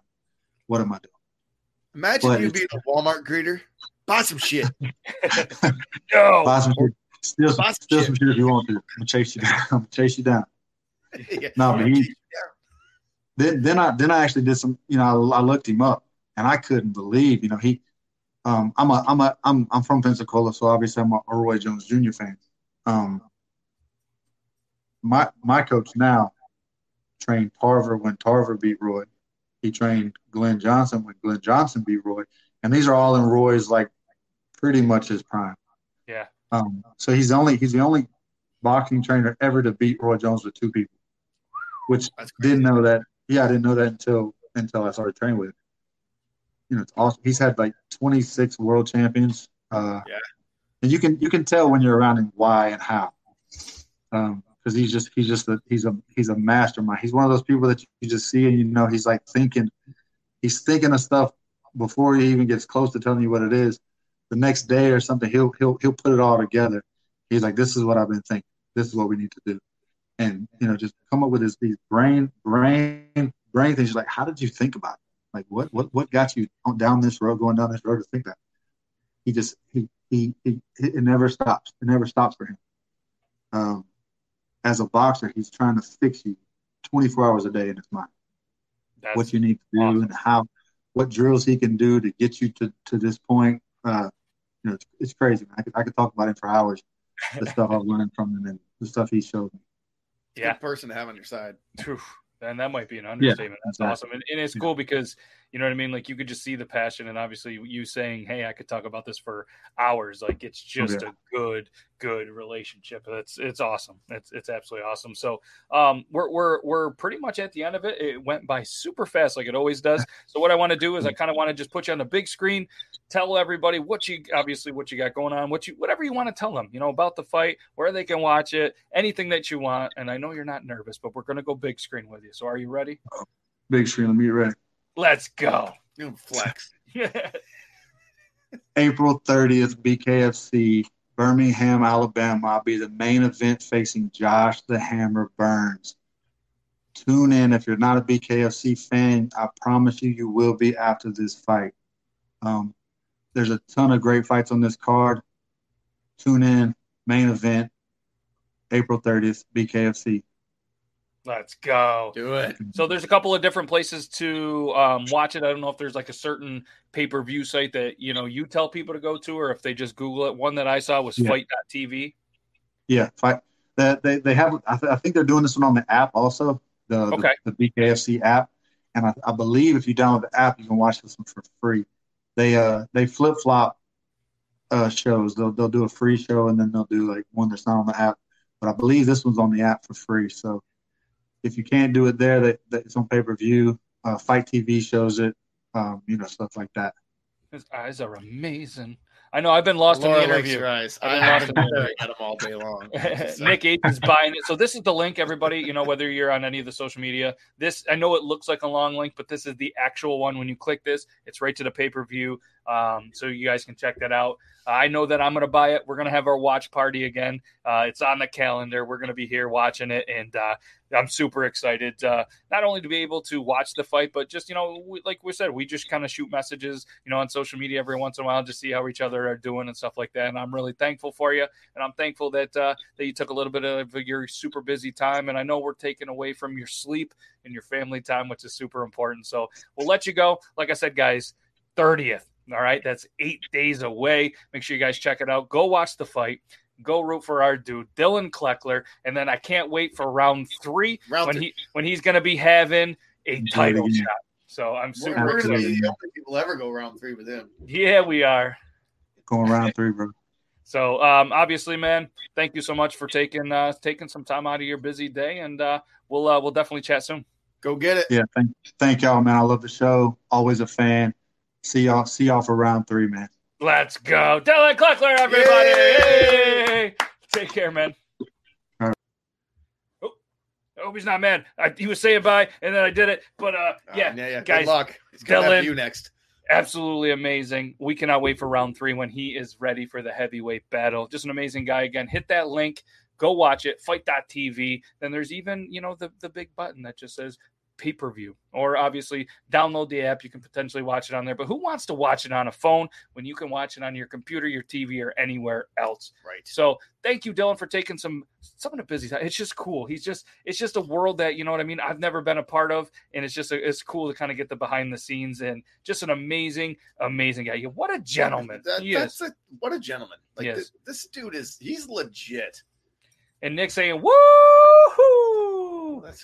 what am I doing? Imagine But you being a Walmart greeter. Buy some shit. Yo, Buy some shit. Steal some, some steal shit. some shit if you want to. I'm gonna chase you down. I'm gonna chase you down. Yeah. No, but he, then then I then I actually did some. You know, I, I looked him up, and I couldn't believe. You know, he. Um, I'm a I'm a I'm I'm from Pensacola, so obviously I'm a Roy Jones Jr. fan. Um, my my coach now trained Tarver when Tarver beat Roy. He trained Glenn Johnson when Glenn Johnson beat Roy, and these are all in Roy's like pretty much his prime. Yeah. Um, so he's the only he's the only boxing trainer ever to beat Roy Jones with two people, which didn't know that. Yeah, I didn't know that until until I started training with him. You know, it's awesome. He's had like 26 world champions. Uh, yeah. And you can you can tell when you're around him why and how. Um, because he's just he's just a he's a he's a mastermind. He's one of those people that you just see and you know he's like thinking he's thinking of stuff before he even gets close to telling you what it is. The next day or something, he'll he'll he'll put it all together. He's like, This is what I've been thinking. This is what we need to do. And you know, just come up with this these brain brain brain things. You're like, how did you think about it? Like what what what got you down this road, going down this road to think that? He just he he, he it never stops. It never stops for him. Um, as a boxer, he's trying to fix you 24 hours a day in his mind. That's what you need to do awesome. and how, what drills he can do to get you to, to this point. Uh, you know, it's, it's crazy. I could, I could talk about him for hours. The stuff I've learned from him and the stuff he showed me. Yeah, Good person to have on your side. And that might be an understatement. Yeah, That's exactly. awesome. And, and it's cool because you know what I mean? Like you could just see the passion, and obviously you saying, "Hey, I could talk about this for hours." Like it's just yeah. a good, good relationship. It's it's awesome. It's it's absolutely awesome. So um, we're we're we're pretty much at the end of it. It went by super fast, like it always does. So what I want to do is I kind of want to just put you on the big screen, tell everybody what you obviously what you got going on, what you whatever you want to tell them, you know, about the fight, where they can watch it, anything that you want. And I know you're not nervous, but we're gonna go big screen with you. So are you ready? Big screen. Let me get ready. Let's go. flex. April 30th, BKFC, Birmingham, Alabama. I'll be the main event facing Josh the Hammer Burns. Tune in. If you're not a BKFC fan, I promise you, you will be after this fight. Um, there's a ton of great fights on this card. Tune in. Main event, April 30th, BKFC. Let's go. Do it. So there's a couple of different places to um, watch it. I don't know if there's like a certain pay per view site that you know you tell people to go to, or if they just Google it. One that I saw was yeah. FITE.tv. Yeah, fight. They, they, they have. I, th- I, think they're doing this one on the app also. The okay. the, the BKFC app, and I, I, believe if you download the app, you can watch this one for free. They uh they flip flop uh shows. They'll they'll do a free show and then they'll do like one that's not on the app. But I believe this one's on the app for free. So if you can't do it there, that, that it's on pay per view. Uh, FITE TV shows it, um, you know, stuff like that. His eyes are amazing. I know I've been lost Laura in the interview. Your eyes. I've been lost in the interview. at them all day long. Nick H is buying it. So this is the link, everybody. You know, whether you're on any of the social media, this I know it looks like a long link, but this is the actual one. When you click this, it's right to the pay per view. Um, so you guys can check that out. Uh, I know that I'm going to buy it. We're going to have our watch party again. Uh, it's on the calendar. We're going to be here watching it, and uh, I'm super excited. Uh, not only to be able to watch the fight, but just you know, we, like we said, we just kind of shoot messages, you know, on social media every once in a while to see how each other are doing and stuff like that. And I'm really thankful for you, and I'm thankful that uh, that you took a little bit of your super busy time. And I know we're taking away from your sleep and your family time, which is super important. So we'll let you go. Like I said, guys, 30th all right, that's eight days away. Make sure you guys check it out. Go watch the fight. Go root for our dude Dillon Cleckler, and then I can't wait for round three round when three. he when he's going to be having a title shot. So I'm super we're, excited. We're the only people ever go round three with him. Yeah, we are going round three, bro. So um, obviously, man, thank you so much for taking uh, taking some time out of your busy day, and uh, we'll uh, we'll definitely chat soon. Go get it. Yeah, thank thank y'all, man. I love the show. Always a fan. See y'all. See y'all for round three, man. Let's go, Dillon Cleckler, everybody. Yay! Take care, man. Right. Oh, I hope he's not mad. I, he was saying bye, and then I did it. But uh, yeah, yeah, yeah. guys, Good luck. It's Dillon, you next. Absolutely amazing. We cannot wait for round three when he is ready for the heavyweight battle. Just an amazing guy. Again, hit that link. Go watch it. FITE.tv. Then there's even, you know, the, the big button that just says pay per view. Or obviously, download the app. You can potentially watch it on there. But who wants to watch it on a phone when you can watch it on your computer, your TV, or anywhere else? Right. So thank you, Dillon, for taking some some of the busy time. It's just cool. He's just it's just a world that you know what I mean. I've never been a part of, and it's just a, it's cool to kind of get the behind the scenes and just an amazing, amazing guy. What a gentleman That, that's a, what a gentleman. Like Yes. this, this dude is he's legit. And Nick saying, "Woo!"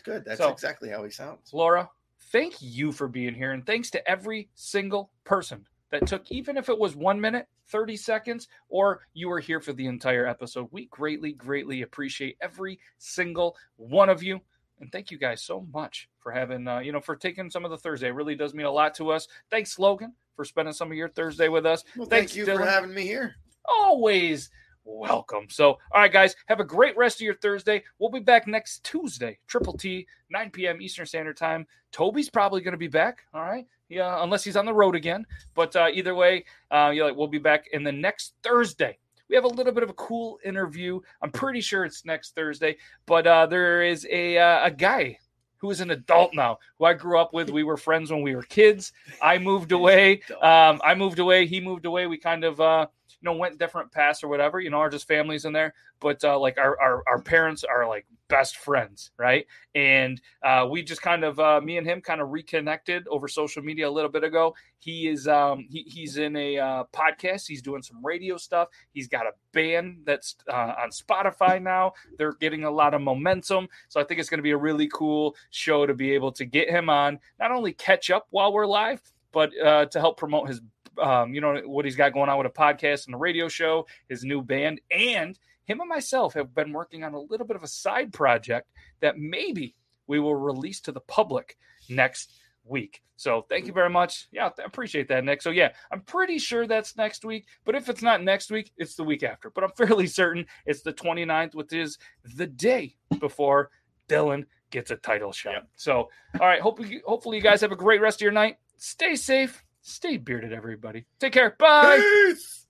Good. That's So- exactly how he sounds. Laura, thank you for being here. And thanks to every single person that took, even if it was one minute, 30 seconds, or you were here for the entire episode. We greatly, greatly appreciate every single one of you. And thank you guys so much for having, uh, you know, for taking some of the Thursday. It really does mean a lot to us. Thanks, Logan, for spending some of your Thursday with us. Well, Thanks, thank you Dylan. for having me here. always welcome. So, all right, guys, have a great rest of your Thursday. We'll be back next Tuesday, Triple T, 9 p.m. Eastern Standard Time. Toby's probably going to be back. All right. Yeah, unless he's on the road again. But uh, either way, uh, yeah, we'll be back in the next Thursday. We have a little bit of a cool interview. I'm pretty sure it's next Thursday, but uh, there is a uh, a guy who is an adult now, who I grew up with. We were friends when we were kids. I moved away. Um, I moved away. He moved away. We kind of, uh, you know, went different paths or whatever. You know, our just families in there. But uh, like our, our our parents are like best friends, right? And uh, we just kind of, uh, me and him, kind of reconnected over social media a little bit ago. He is, um, he, he's in a uh, podcast. He's doing some radio stuff. He's got a band that's uh, on Spotify now. They're getting a lot of momentum. So I think it's going to be a really cool show to be able to get him on, not only catch up while we're live, but uh, to help promote his, um, you know, what he's got going on with a podcast and a radio show, his new band, and him and myself have been working on a little bit of a side project that maybe we will release to the public next week. So thank you very much. Yeah, I appreciate that, Nick. So yeah, I'm pretty sure that's next week. But if it's not next week, it's the week after. But I'm fairly certain it's the 29th, which is the day before Dillon gets a title shot. Yep. So all right, hopefully hopefully you guys have a great rest of your night. Stay safe, stay bearded, everybody. Take care. Bye. Peace.